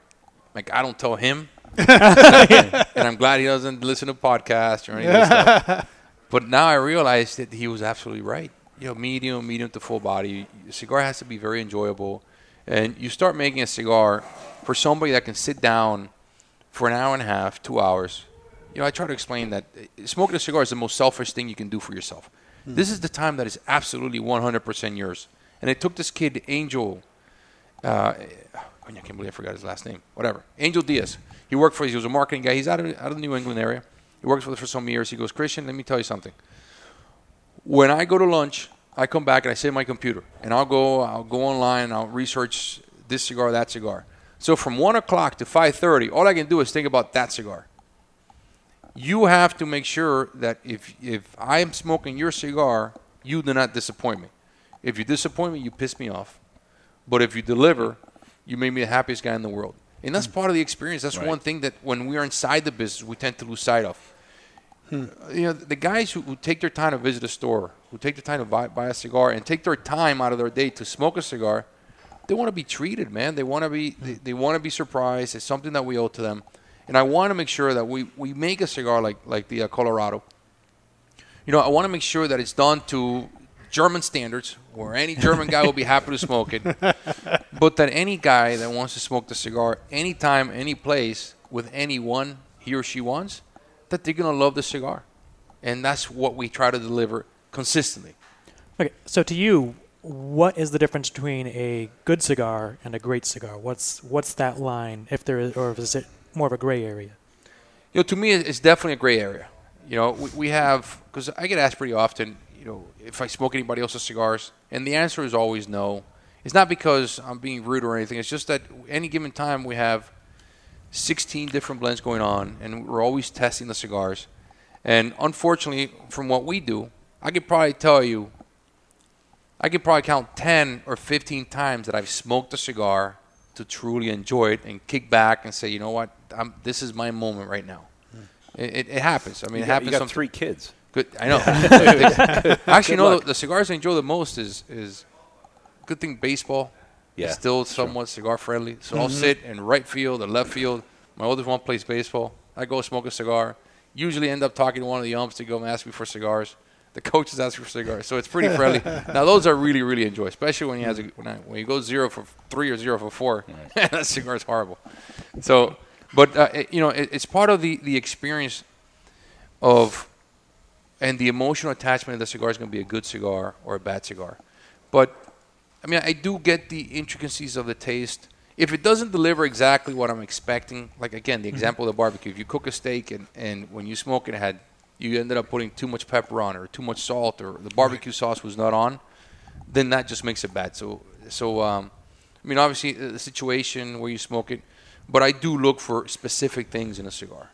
Like, I don't tell him. [LAUGHS] and I'm glad he doesn't listen to podcasts or any of this stuff. [LAUGHS] But now I realize that he was absolutely right. You know, medium, medium to full body. A cigar has to be very enjoyable. And you start making a cigar for somebody that can sit down for an hour and a half, two hours. You know, I try to explain that uh, smoking a cigar is the most selfish thing you can do for yourself. This is the time that is absolutely 100% yours. And it took this kid, Angel, uh, I can't believe I forgot his last name. Whatever. Angel Diaz. He worked for, he was a marketing guy. He's out of, out of the New England area. He works for for some years. He goes, Christian, let me tell you something. When I go to lunch, I come back and I sit my computer. And I'll go, I'll go online and I'll research this cigar, that cigar. So from 1 o'clock to 5.30, all I can do is think about that cigar. You have to make sure that if, if I am smoking your cigar, you do not disappoint me. If you disappoint me, you piss me off. But if you deliver, you make me the happiest guy in the world. And that's part of the experience. That's Right. one thing that when we are inside the business, we tend to lose sight of. Hmm. You know, the guys who, who take their time to visit a store, who take the time to buy, buy a cigar, and take their time out of their day to smoke a cigar, they want to be treated, man. They want to be they, they want to be surprised. It's something that we owe to them. And I want to make sure that we, we make a cigar like like the uh, Colorado. You know, I want to make sure that it's done to German standards, where any German guy will be happy to smoke it. [LAUGHS] But that any guy that wants to smoke the cigar anytime, any place, with anyone he or she wants, that they're going to love the cigar. And that's what we try to deliver consistently. Okay, so to you, what is the difference between a good cigar and a great cigar? What's what's that line, if there is, or is it more of a gray area? You know, to me, it's definitely a gray area. You know, we, we have because I get asked pretty often. You know, if I smoke anybody else's cigars, and the answer is always no. It's not because I'm being rude or anything. It's just that any given time we have 16 different blends going on, and we're always testing the cigars. And unfortunately, from what we do, I could probably tell you, I could probably count 10 or 15 times that I've smoked a cigar to truly enjoy it and kick back and say, you know what, I'm, this is my moment right now. It, it, it happens. I mean, You it got- happens. you got some- three kids. Good. I know. [LAUGHS] [LAUGHS] [LAUGHS] Good Actually, no. luck. The, cigars I enjoy the most is is good thing baseball. Yeah, is still somewhat cigar friendly. So I'll Mhm. sit in right field or left field. My oldest one plays baseball. I go smoke a cigar. Usually end up talking to one of the umps to go and ask me for cigars. The coaches ask for cigars, so it's pretty friendly. now those I really really enjoy, especially when he has a, when, I, when you go zero for three or zero for four. that cigar is horrible. So But uh, it- you know, it, it's part of the the experience of and the emotional attachment of the cigar is going to be a good cigar or a bad cigar. But I mean, I do get the intricacies of the taste. If it doesn't deliver exactly what I'm expecting, like again, the example of the barbecue, if you cook a steak and, and when you smoke it, it had you ended up putting too much pepper on or too much salt or the barbecue sauce was not on, then that just makes it bad. So, so um, I mean, obviously uh, the situation where you smoke it, but I do look for specific things in a cigar,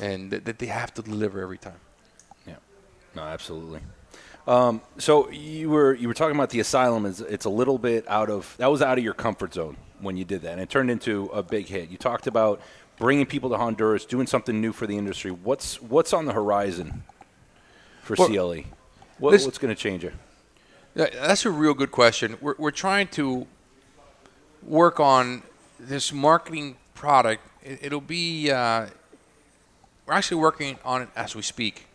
and that, that they have to deliver every time. Yeah, no, absolutely. Um, so you were you were talking about the asylum. Is it's a little bit out of that was out of your comfort zone when you did that, and it turned into a big hit. You talked about bringing people to Honduras, doing something new for the industry. What's what's on the horizon for Well, CLE? What, this- what's going to change it? That's a real good question. We're, we're trying to work on this marketing product. It, it'll be, uh, we're actually working on it as we speak.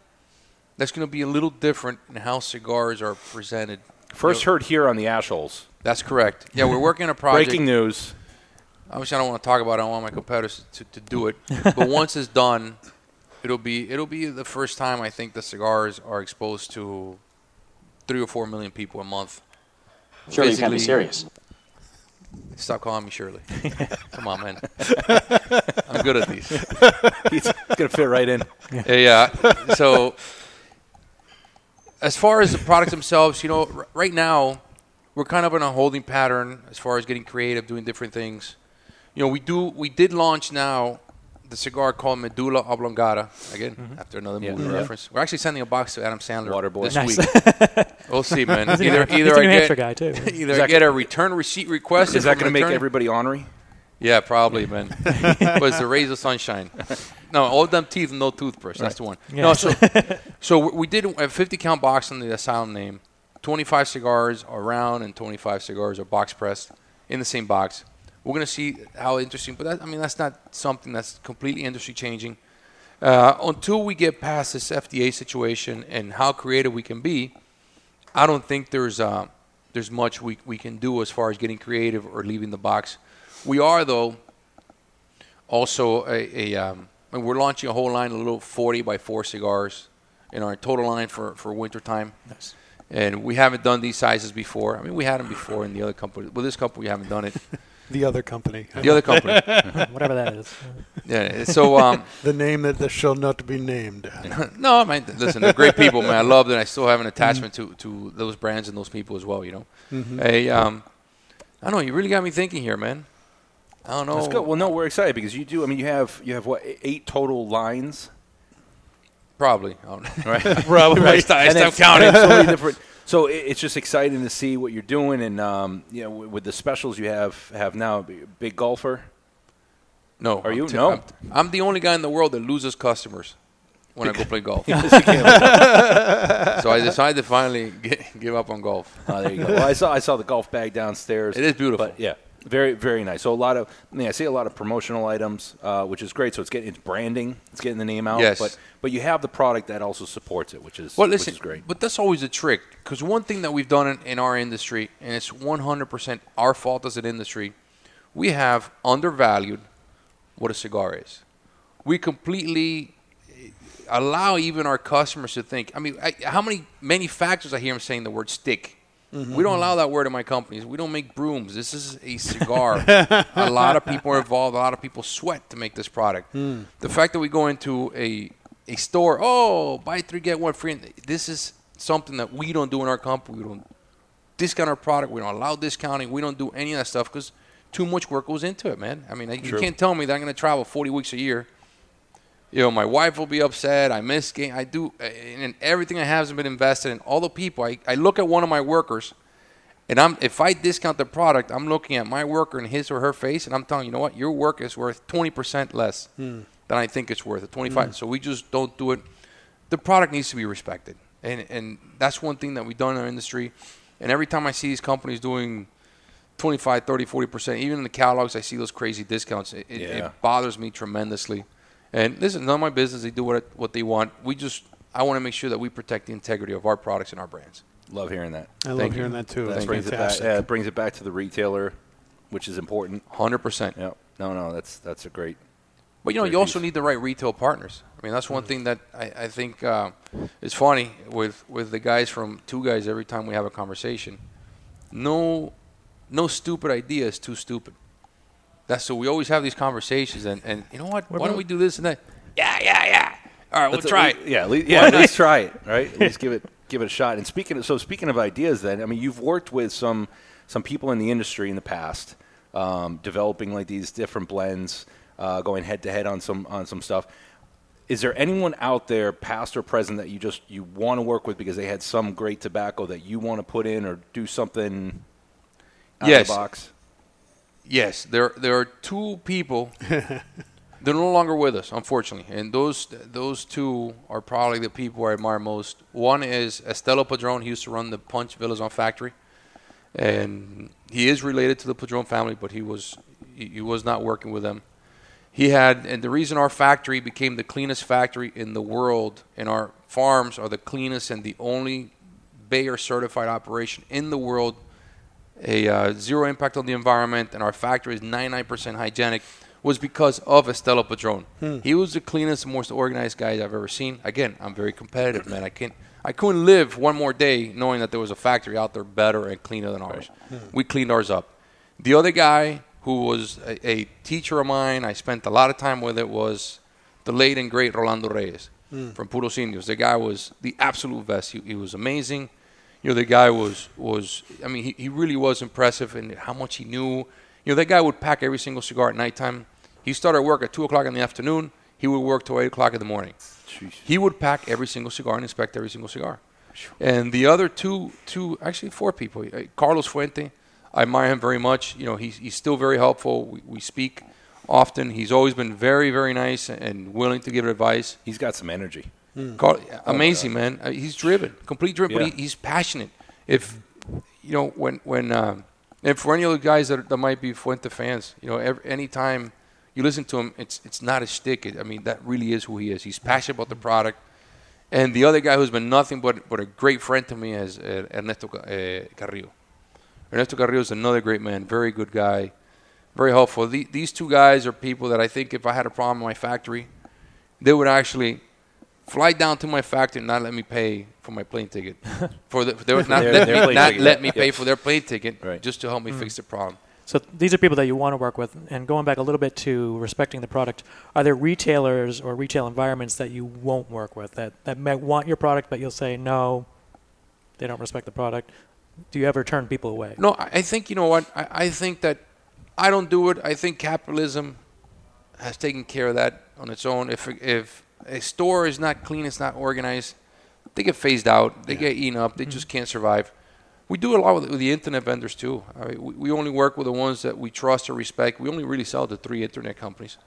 That's going to be a little different in how cigars are presented. First You know- heard here on the Ashholes. That's correct. Yeah, we're working on a project. Breaking news. Obviously, I don't want to talk about it. I don't want my competitors to, to do it. but [LAUGHS] once it's done, it'll be it'll be the first time I think the cigars are exposed to three or four million people a month. Surely you can't be serious. Stop calling me Shirley. [LAUGHS] Come on, man. I'm good at these. He's gonna fit right in. Yeah. yeah. So, as far as the products themselves, you know, r- right now we're kind of in a holding pattern as far as getting creative, doing different things. You know, we do we did launch now the cigar called Medulla Oblongata again mm-hmm. after another movie Yeah. reference. We're actually sending a box to Adam Sandler Waterboy. this Nice. week. [LAUGHS] we'll see, man. He's Either either a I New get guy, too. [LAUGHS] either I get a return receipt request. Is that going to make everybody ornery? yeah, probably, man. [LAUGHS] but it's the rays of sunshine. No, all them teeth, no toothbrush. That's the one. No, so so we- we did a 50 count box on the Asylum name. 25 cigars are round and 25 cigars are box pressed in the same box. We're gonna see how interesting, but that, I mean that's not something that's completely industry changing. Uh, until we get past this FDA situation and how creative we can be, I don't think there's uh, there's much we we can do as far as getting creative or leaving the box. We are though also a, a um, we're launching a whole line of little 40 by 4 cigars in our total line for for winter time. Nice. And we haven't done these sizes before. I mean, we had them before in the other company. With this company, we haven't done it. [LAUGHS] The other company. The other company. [LAUGHS] Whatever that is. Yeah. So, um, [LAUGHS] the name that, that shall not be named. [LAUGHS] no, I mean, listen, they're great people, man. I love them. I still have an attachment to, to those brands and those people as well. You know. Mm-hmm. Hey, um, I don't know. You really got me thinking here, man. I don't know. That's good. Well, no, we're excited because you do. I mean, you have you have what eight total lines. Probably. I don't know. Right. Probably. I stopped, I And then stopped counting. so many different. So it's just exciting to see what you're doing, and um, you know, with the specials you have have now, big golfer. No. Are I'm you? t- No. I'm, I'm the only guy in the world that loses customers when I go play golf. [LAUGHS] so I decided to finally [LAUGHS] get, give up on golf. Oh, there you go. Well, I saw I saw the golf bag downstairs. It is beautiful. But yeah, very very nice. So a lot of I, mean, I see a lot of promotional items, uh, which is great. So it's getting it's branding, it's getting the name out. Yes. But but you have the product that also supports it, which is Well, listen, which is great. but that's always a trick because one thing that we've done in, in our industry, and it's 100% our fault as an industry, we have undervalued what a cigar is. We completely eh, allow even our customers to think. I mean, I, how many manufacturers I hear them saying the word stick? Mm-hmm. We don't allow that word in my companies. We don't make brooms. This is a cigar. [LAUGHS] a lot of people are involved. A lot of people sweat to make this product. Hmm. The fact that we go into a a store, oh, buy three get one free. This is something that we don't do in our company. We don't discount our product. We don't allow discounting. We don't do any of that stuff because too much work goes into it, man. I mean, you can't tell me that I'm going to travel 40 weeks a year. You know, my wife will be upset. I miss game. I do, and everything I have has been invested in. All the people. I, I look at one of my workers, and I'm if I discount the product, I'm looking at my worker and his or her face, and I'm telling you know what, your work is worth 20% less Hmm. than I think it's worth. At 25. So we just don't do it. The product needs to be respected, and and that's one thing that we've done in our industry. And every time I see these companies doing 25, 30, 40 percent, even in the catalogs, I see those crazy discounts. It, it, Yeah. it bothers me tremendously. And listen, none of my business. They do what what they want. We just I want to make sure that we protect the integrity of our products and our brands. Love hearing that. I love you. hearing that too. That That's brings it back. fantastic. Yeah, it brings it back to the retailer, which is important. Hundred percent. Yeah. No, no, that's that's a great. But you know, Great you also need the right retail partners. I mean, that's one thing that I, I think uh, is funny with with the guys from Two Guys. Every time we have a conversation, no, no stupid idea is too stupid. That's so we always have these conversations, and, and you know what? Why don't we do this and that? Yeah, yeah, yeah. All right, we'll try at it. Yeah, at least, yeah, at least try it, right? let's [LAUGHS] give it give it a shot. And speaking of, so speaking of ideas, then I mean, you've worked with some some people in the industry in the past, um, developing like these different blends, uh, going head to head on some on some stuff. Is there anyone out there, past or present, that you just you want to work with because they had some great tobacco that you want to put in or do something out Yes. of the box? Yes, there there are two people. [LAUGHS] They're no longer with us, unfortunately, and those those two are probably the people I admire most. One is Estelo Padron. He used to run the Punch Villazon factory, and he is related to the Padron family, but he was he, he was not working with them. He had, and the reason our factory became the cleanest factory in the world, and our farms are the cleanest and the only Bayer certified operation in the world a uh, zero impact on the environment, and our factory is 99% hygienic, was because of Estelo Padron. Hmm. He was the cleanest, most organized guy I've ever seen. Again, I'm very competitive, man. I can't, I couldn't live one more day knowing that there was a factory out there better and cleaner than ours. We cleaned ours up. The other guy who was a, a teacher of mine, I spent a lot of time with it, was the late and great Rolando Reyes Mm. from Puros Indios. The guy was the absolute best. He, he was amazing. You know, the guy was was. I mean, he, he really was impressive in how much he knew. You know, that guy would pack every single cigar at nighttime. He started work at two o'clock in the afternoon. He would work till eight o'clock in the morning. He would pack every single cigar and inspect every single cigar. And the other two, two actually four people. uh, Carlos Fuente, I admire him very much. You know, he's he's still very helpful. We, we speak often. He's always been very very nice and willing to give advice. He's got some energy. Carl, amazing man. Uh, he's driven, complete driven, Yeah. but he, he's passionate. If you know when when um, and for any other guys that, that might be Fuente fans, you know, every, anytime you listen to him, it's it's not a stick. It, I mean, that really is who he is. He's passionate about the product. And the other guy who's been nothing but but a great friend to me is uh, Ernesto uh, Carrillo. Ernesto Carrillo is another great man, very good guy, very helpful. The, these two guys are people that I think if I had a problem in my factory, they would actually fly down to my factory and not let me pay for my plane ticket. [LAUGHS] for the, they would not, [LAUGHS] Their- let, their me, plane not let me pay Yeah. for their plane ticket Right. just to help me Mm. fix the problem. So these are people that you want to work with. And going back a little bit to respecting the product, are there retailers or retail environments that you won't work with that, that might want your product, but you'll say, no, they don't respect the product? Do you ever turn people away? No, I I think you know what. I, I think that I don't do it. I think capitalism has taken care of that on its own. If if a store is not clean, it's not organized, they get phased out. They get eaten up. They just can't survive. We do a lot with, with the internet vendors too. I mean, we, we only work with the ones that we trust or respect. We only really sell to three internet companies,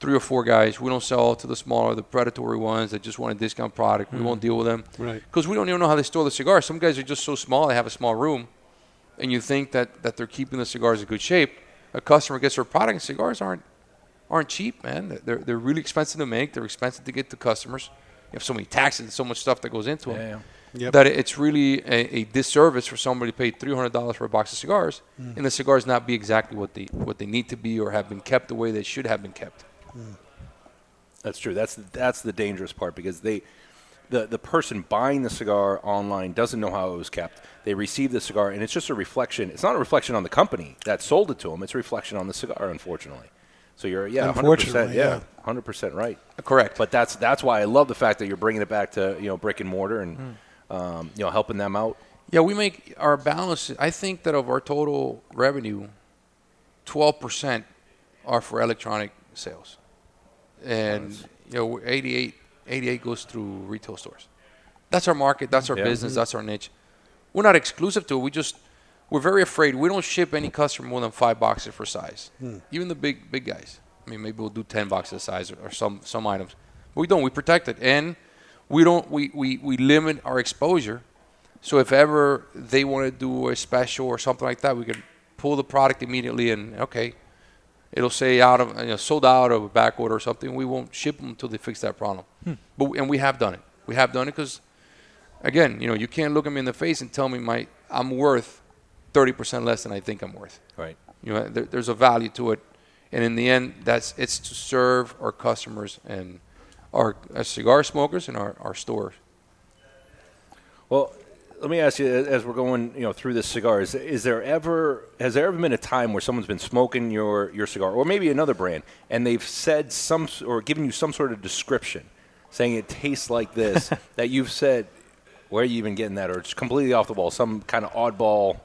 three or four guys. We don't sell to the smaller, the predatory ones that just want a discount product. We Mm. won't deal with them Right. because we don't even know how they store the cigars. Some guys are just so small; they have a small room, and you think that, that they're keeping the cigars in good shape. A customer gets their product, and cigars aren't aren't cheap, man. They're they're really expensive to make. They're expensive to get to customers. You have so many taxes and so much stuff that goes into them Yeah, Yep. that it's really a, a disservice for somebody to pay three hundred dollars for a box of cigars, Mm. and the cigars not be exactly what they what they need to be or have been kept the way they should have been kept. That's true. That's that's the dangerous part because they, the the person buying the cigar online doesn't know how it was kept. They receive the cigar and it's just a reflection. It's not a reflection on the company that sold it to them. It's a reflection on the cigar, unfortunately. So you're yeah, hundred percent, Unfortunately, yeah, yeah. hundred percent right. Correct. But that's that's why I love the fact that you're bringing it back to you know brick and mortar and Mm. um, you know helping them out. Yeah, we make our balance. I think that of our total revenue, twelve percent are for electronic sales, and you know, 88, 88 goes through retail stores. That's our market. That's our Yeah. business. That's our niche. We're not exclusive to it. We just we're very afraid. We don't ship any customer more than five boxes for size. Hmm. Even the big big guys. I mean, maybe we'll do ten boxes of size or, or some some items, but we don't. We protect it, and we don't. We we, we limit our exposure. So if ever they want to do a special or something like that, we can pull the product immediately and okay, it'll say out of you know, sold out of a back order or something. We won't ship them until they fix that problem. Hmm. But and we have done it. We have done it because, again, you know, you can't look at me in the face and tell me my I'm worth thirty percent less than I think I'm worth. Right. You know, there, there's a value to it, And in the end, that's it's to serve our customers and our, our cigar smokers and our, our stores. Well, let me ask you, as we're going, you know, through this cigar, is, is there ever has there ever been a time where someone's been smoking your your cigar, or maybe another brand, and they've said some or given you some sort of description, saying it tastes like this, [LAUGHS] that you've said, where are you even getting that, or it's completely off the wall, some kind of oddball,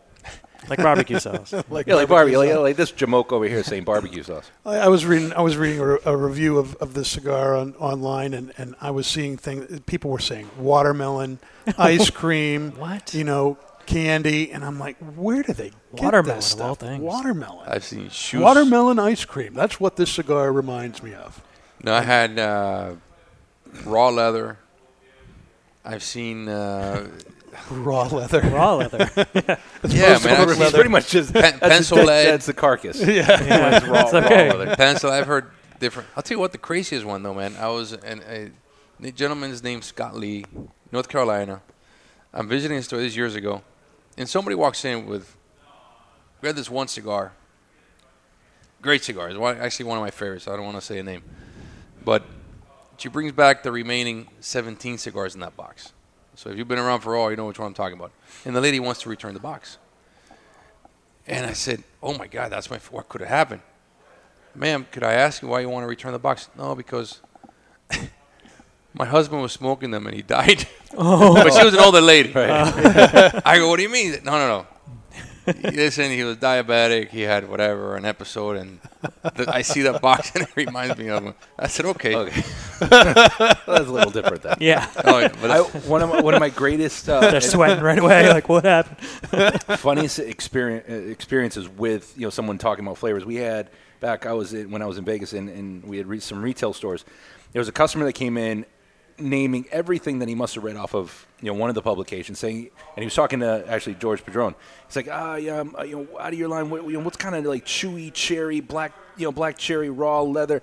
Like barbecue sauce. [LAUGHS] Like yeah, like barbecue barbecue, like, sauce. like this jamoke over here saying barbecue sauce. [LAUGHS] I, I was reading. I was reading a, a review of, of this cigar on, online, and, and I was seeing things. People were saying watermelon, [LAUGHS] ice cream, What? you know, candy, and I'm like, where do they get Watermelon, this of all stuff? things. Watermelon, I've seen shoes. watermelon ice cream. That's what this cigar reminds me of. No, I had uh, raw leather. I've seen. Uh, [LAUGHS] Raw leather. Raw leather. [LAUGHS] yeah, man. I've He's seen pretty much just Pen- that's, pencil that- lead. that's the carcass. [LAUGHS] Yeah. That's raw, It's okay. raw leather. pencil. I've heard different. I'll tell you what the craziest one though, man. I was an, a, the gentleman's name Scott Lee, North Carolina. I'm visiting a store this years ago, and somebody walks in with. We had this one cigar. Great cigar. It's one, actually one of my favorites. I don't want to say a name, but she brings back the remaining 17 cigars in that box. So if you've been around for all, you know which one I'm talking about. And the lady wants to return the box. And I said, "Oh my God, that's my what could have happened." Ma'am, could I ask you why you want to return the box? No, because [LAUGHS] my husband was smoking them and he died. [LAUGHS] Oh. but she was an older lady. [LAUGHS] I go, what do you mean? No, no, no. [LAUGHS] Listen, he was diabetic. He had whatever, an episode, and th- I see that box and it reminds me of him. I said, okay. Okay. [LAUGHS] That's a little different then. yeah. Oh, yeah, but I, one of my, one of my greatest uh, They're sweating right away. Like, what happened? [LAUGHS] funniest experience, experiences with you know someone talking about flavors. We had back I was in, when I was in Vegas and, and we had re- some retail stores. There was a customer that came in naming everything that he must have read off of you know one of the publications, saying, and he was talking to actually George Padron. He's like, ah, yeah, um, uh, you know, out of your line, what, you know, what's kind of like chewy cherry, black, you know, black cherry, raw leather,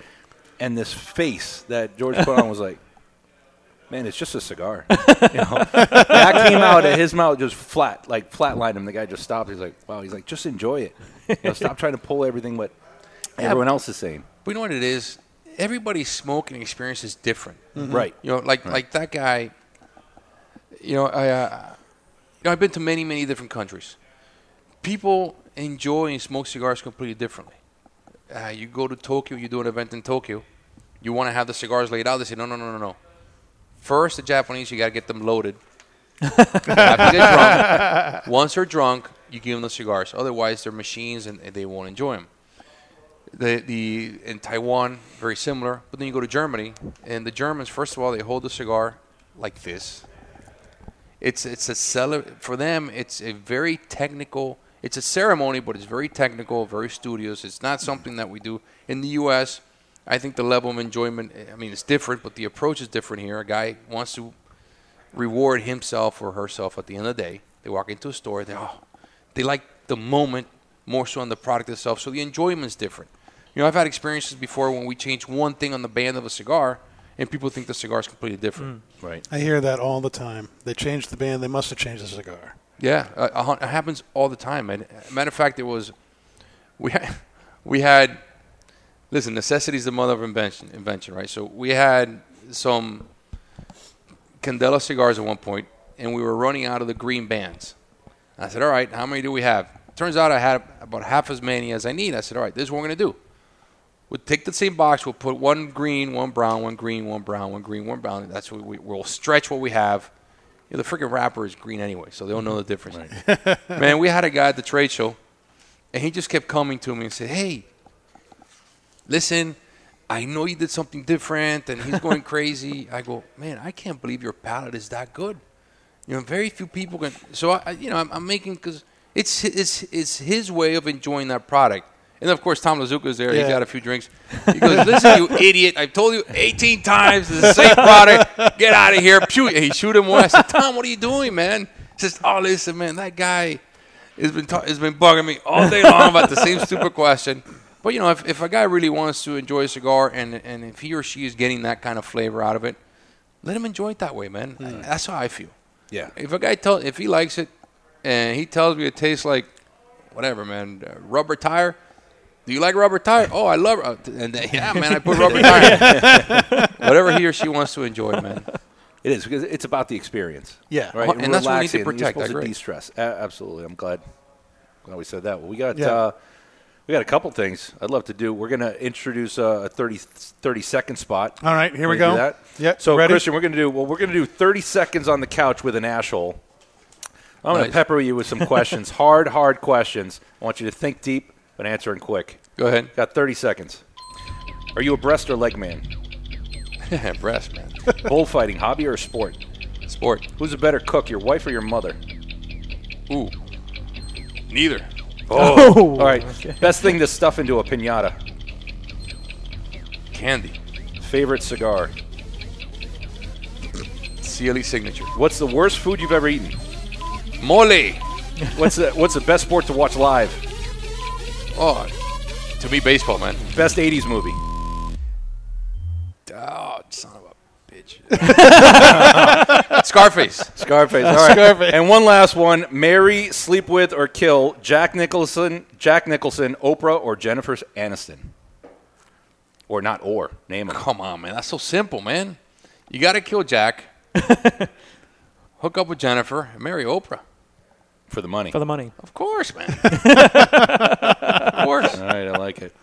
and this face that George put on was like. [LAUGHS] Man, it's just a cigar. [LAUGHS] you know, that came out of his mouth just flat, like flatlined him. The guy just stopped. He's like, "Wow." He's like, "Just enjoy it. You know, stop trying to pull everything what [LAUGHS] everyone else is saying." We know what it is? Everybody's smoking experience is different. Right. You know, like like that guy. You know, I, uh, you know, I've been to many many different countries. People enjoy and smoke cigars completely differently. Uh, you go to Tokyo, you do an event in Tokyo, you want to have the cigars laid out. They say, no, no, no, no, no. First, the Japanese, you got to get them loaded. [LAUGHS] They have to get drunk. Once they're drunk, you give them the cigars. Otherwise, they're machines and, and they won't enjoy them. The, the in Taiwan, very similar. But then you go to Germany, and the Germans, first of all, they hold the cigar like this. It's it's a cele- for them. It's a very technical. It's a ceremony, but it's very technical, very studious. It's not something that we do in the U.S. I think the level of enjoyment. I mean, it's different, but the approach is different here. A guy wants to reward himself or herself at the end of the day. They walk into a store. They oh, they like the moment more so on the product itself. So the enjoyment's different. You know, I've had experiences before when we change one thing on the band of a cigar, and people think the cigar is completely different. Right. I hear that all the time. They changed the band. They must have changed the cigar. Yeah, uh, uh, it happens all the time. And matter of fact, it was we had, [LAUGHS] we had listen. Necessity is the mother of invention. Invention, right? So we had some Candela cigars at one point, and we were running out of the green bands. I said, "All right, how many do we have?" Turns out I had about half as many as I need. I said, "All right, this is what we're gonna do. We'll take the same box. We'll put one green, one brown, one green, one brown, one green, one brown. That's what we, we'll stretch what we have." You know, the freaking wrapper is green anyway, so they don't know the difference. [LAUGHS] Man, we had a guy at the trade show, and he just kept coming to me and said, "Hey, listen, I know you did something different," and he's going [LAUGHS] crazy. I go, "Man, I can't believe your palate is that good." You know, very few people can. So I, I- you know, I'm, I'm making because it's it's it's his way of enjoying that product. And of course, Tom Lazuka is there. He Yeah. got a few drinks. He goes, "Listen, you [LAUGHS] idiot! I've told you 18 times it's the same product. Get out of here!" Pew! He shoot him one. I said, "Tom, what are you doing, man?" He says, "Oh, listen, man, that guy has been ta- has been bugging me all day long about the same stupid question." But you know, if, if a guy really wants to enjoy a cigar, and and if he or she is getting that kind of flavor out of it, let him enjoy it that way, man. That's how I feel. Yeah. If a guy tell if he likes it, and he tells me it tastes like whatever, man, uh, rubber tire, Do you like rubber tire? Oh, I love. Uh, and then, yeah, man, I put [LAUGHS] rubber tire. [LAUGHS] Whatever he or she wants to enjoy, man. It is because it's about the experience. Yeah. right. And that's what we need to protect, You're supposed to de-stress. A- absolutely. I'm glad. Glad we said that. Well, we got Yeah. uh, we got a couple things I'd love to do. We're going to introduce uh, a 30, 30 second spot. All right, here we Wanna do go. That? Yep, So ready? Christian, we're going to do well. We're going to do thirty seconds on the couch with an asshole. I'm going to pepper you with some questions, [LAUGHS] hard, hard questions. I want you to think deep but answering quick. Go ahead. Got 30 seconds. Are you a breast or leg man? [LAUGHS] Breast, man. [LAUGHS] Bullfighting, hobby or sport? Sport. Who's a better cook, your wife or your mother? Ooh. Neither. Oh, [LAUGHS] oh all right. Best thing to stuff into a pinata. Candy. Favorite cigar. CLE signature. What's the worst food you've ever eaten? Mole. What's the What's the best sport to watch live? Oh, to me, baseball, man. Best '80s movie. Oh, son of a bitch. [LAUGHS] Scarface. Scarface. All right. Scarface. And one last one: marry, sleep with, or kill Jack Nicholson, Jack Nicholson, Oprah, or Jennifer Aniston. Or not or. Name them. Come on, man. That's so simple, man. You got to kill Jack. [LAUGHS] Hook up with Jennifer and marry Oprah. For the money. For the money. Of course, man. [LAUGHS] of course. All right, I like it.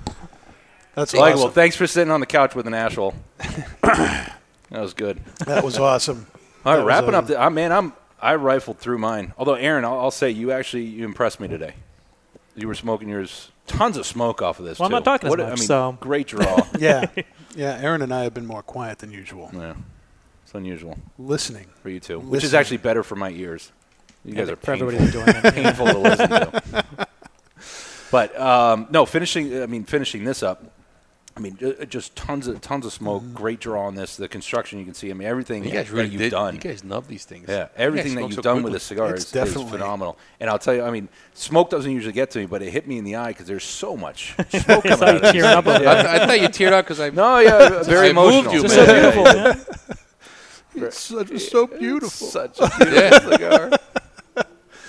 That's Like, awesome. well, thanks for sitting on the couch with an asshole. [COUGHS] that was good. that was awesome. All right, That was, wrapping uh, up. The, I man, I'm I rifled through mine. Although Aaron, I'll, I'll say you actually you impressed me today. You were smoking yours. Tons of smoke off of this. Well, I'm not talking as What- much, I mean, so- great draw. [LAUGHS] Yeah. Yeah. Aaron and I have been more quiet than usual. yeah, it's unusual Listening. for you too, which is actually better for my ears. You guys are for everybody painful, enjoying it. [LAUGHS] painful to listen to. But um, no, finishing. I mean, finishing this up. I mean, just tons of tons of smoke. Great draw on this. The construction you can see. I mean, everything You guys that really you've did. done. You guys love these things. Yeah, everything guys that you've so done with quickly. this cigar It's is, is definitely- phenomenal. And I'll tell you, I mean, smoke doesn't usually get to me, but it hit me in the eye because there's so much [LAUGHS] smoke coming out you of this. tearing up a I, little. th- I thought you teared up because I. [LAUGHS] No, yeah, very I moved emotional. you, Just man. so beautiful, man. It's such, it's so beautiful. Such a beautiful cigar.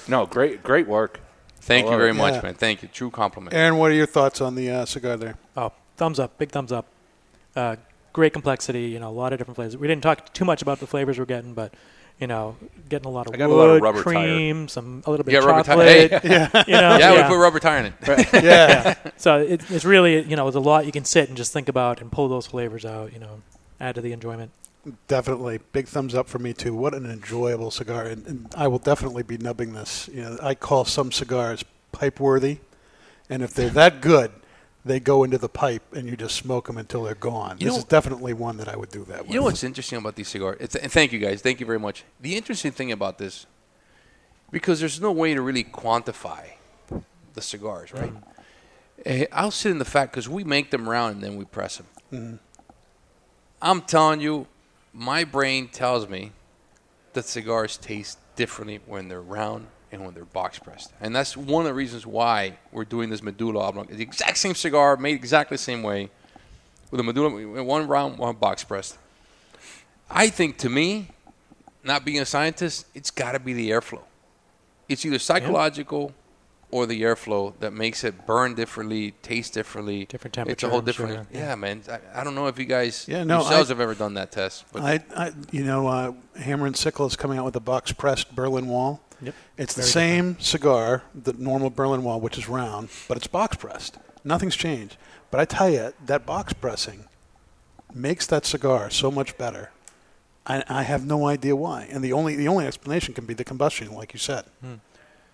No, great, great work. Thank you very it. much, Yeah. man. Thank you. True compliment. Aaron, what are your thoughts on the uh, cigar there? Oh, thumbs up, big thumbs up. Uh, great complexity, you know, a lot of different flavors. We didn't talk too much about the flavors we're getting, but you know, getting a lot of I got a wood, lot of rubber tire. cream, some a little bit You of got rubber tire? chocolate. Hey. yeah, you know, yeah, [LAUGHS] yeah. we put rubber tire in it. [LAUGHS] Yeah. so it, it's really you know, there's a lot you can sit and just think about and pull those flavors out. You know, add to the enjoyment. Definitely, big thumbs up for me too. What an enjoyable cigar, and, and I will definitely be nubbing this. You know, I call some cigars pipe worthy, and if they're that good, they go into the pipe and you just smoke them until they're gone. You this know- is definitely one that I would do that with. You know what's interesting about these cigars? It's, and thank you guys. Thank you very much. The interesting thing about this, because there's no way to really quantify the cigars, right? Eh, I'll sit in the fact because we make them round and then we press them. Mm-hmm. I'm telling you, my brain tells me that cigars taste differently when they're round and when they're box pressed, and that's one of the reasons why we're doing this Medulla Oblong. The exact same cigar, made exactly the same way, with a Medulla, one round, one box pressed. I think to me, not being a scientist, it's got to be the airflow. It's either psychological or the airflow that makes it burn differently, taste differently. Different It's a whole temperature, different. sure. Yeah, man. I, I don't know if you guys Yeah, no, yourselves I- have ever done that test, but I, I, you know, uh, Hammer and Sickle is coming out with a box pressed Berlin Wall. Yep. It's the Very same cigar, the normal Berlin Wall, which is round, but it's box pressed. Nothing's changed. But I tell you, that box pressing makes that cigar so much better. I, I have no idea why, and the only the only explanation can be the combustion, like you said.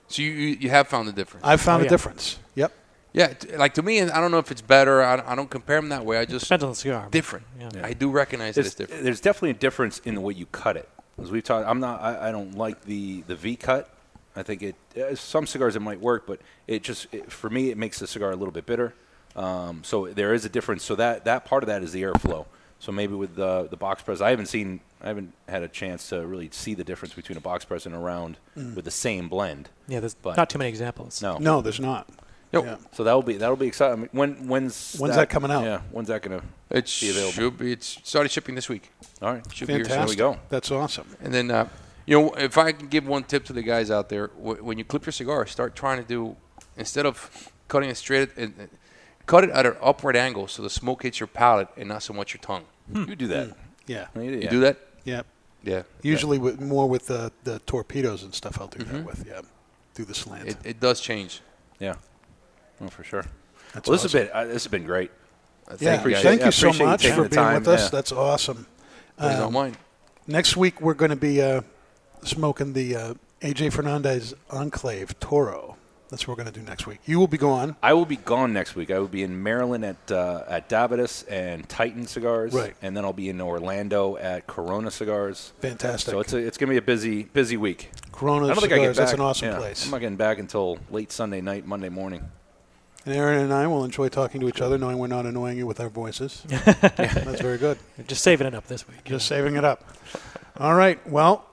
So you, you you have found the difference. I've found Oh, a yeah. difference. Yep. yeah, like to me, and I don't know if it's better. I, don't- compare them that way. I just Depends on the cigar. different. Yeah. I do recognize that There's, it's different. there's definitely a difference in the way you cut it. As we've talked, I'm not. I, I don't like the the V cut. I think it. Uh, some cigars it might work, but it just it, for me it makes the cigar a little bit bitter. Um, so there is a difference. So that that part of that is the airflow. So maybe with the the box press, I haven't seen. I haven't had a chance to really see the difference between a box press and a round mm. with the same blend. Yeah, there's But- not too many examples. No. No, there's not. Nope. Yeah. So that'll be that'll be exciting. I mean, when when's When's that coming out? Yeah, when's that gonna? It be available. should be. It's started shipping this week. All right, Should be here soon. Fantastic. There we go. That's awesome. And then, uh, you know, if I can give one tip to the guys out there, wh- when you clip your cigar, start trying to do instead of cutting it straight. And, cut it at an upward angle so the smoke hits your palate and not so much your tongue. You do that. Yeah. You, You do that? Yeah. Yeah. Usually with more with the, the torpedoes and stuff. I'll do that with. Yeah. Do the slant. It, it does change. Yeah. Oh, for sure. That's well, this has been uh, this has been great. Uh, yeah. thank you. Thank you so much taking for being time. with us. Yeah. That's awesome. Please Um, don't mind. Next week we're going to be uh, smoking the uh, AJ Fernandez Enclave Toro. That's what we're going to do next week. You will be gone. I will be gone next week. I will be in Maryland at uh, at Davidas and Titan Cigars, Right. And then I'll be in Orlando at Corona Cigars. Fantastic. So it's a, it's going to be a busy busy week. Corona I don't think I Cigars, get back. that's an awesome yeah, place. I'm not getting back until late Sunday night, Monday morning. And Aaron and I will enjoy talking to each other, knowing we're not annoying you with our voices. [LAUGHS] That's very good. Just saving it up this week. Just saving it up. All right. Well,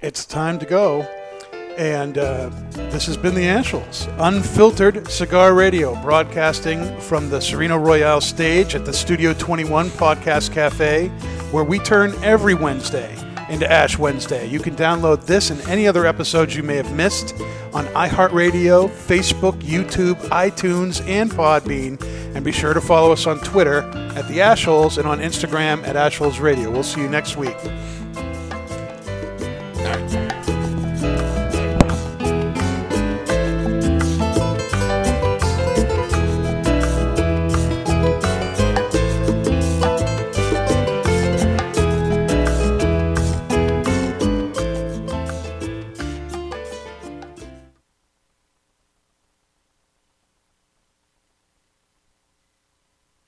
it's time to go. And uh, this has been the Ash Holes, unfiltered cigar radio, broadcasting from the Sereno Royale stage at the Studio 21 Podcast Cafe, where we turn every Wednesday into Ash Wednesday. You can download this and any other episodes you may have missed on iHeartRadio, Facebook, YouTube, iTunes, and Podbean. And be sure to follow us on Twitter at The Ashholes and on Instagram at Ashholes Radio. We'll see you next week.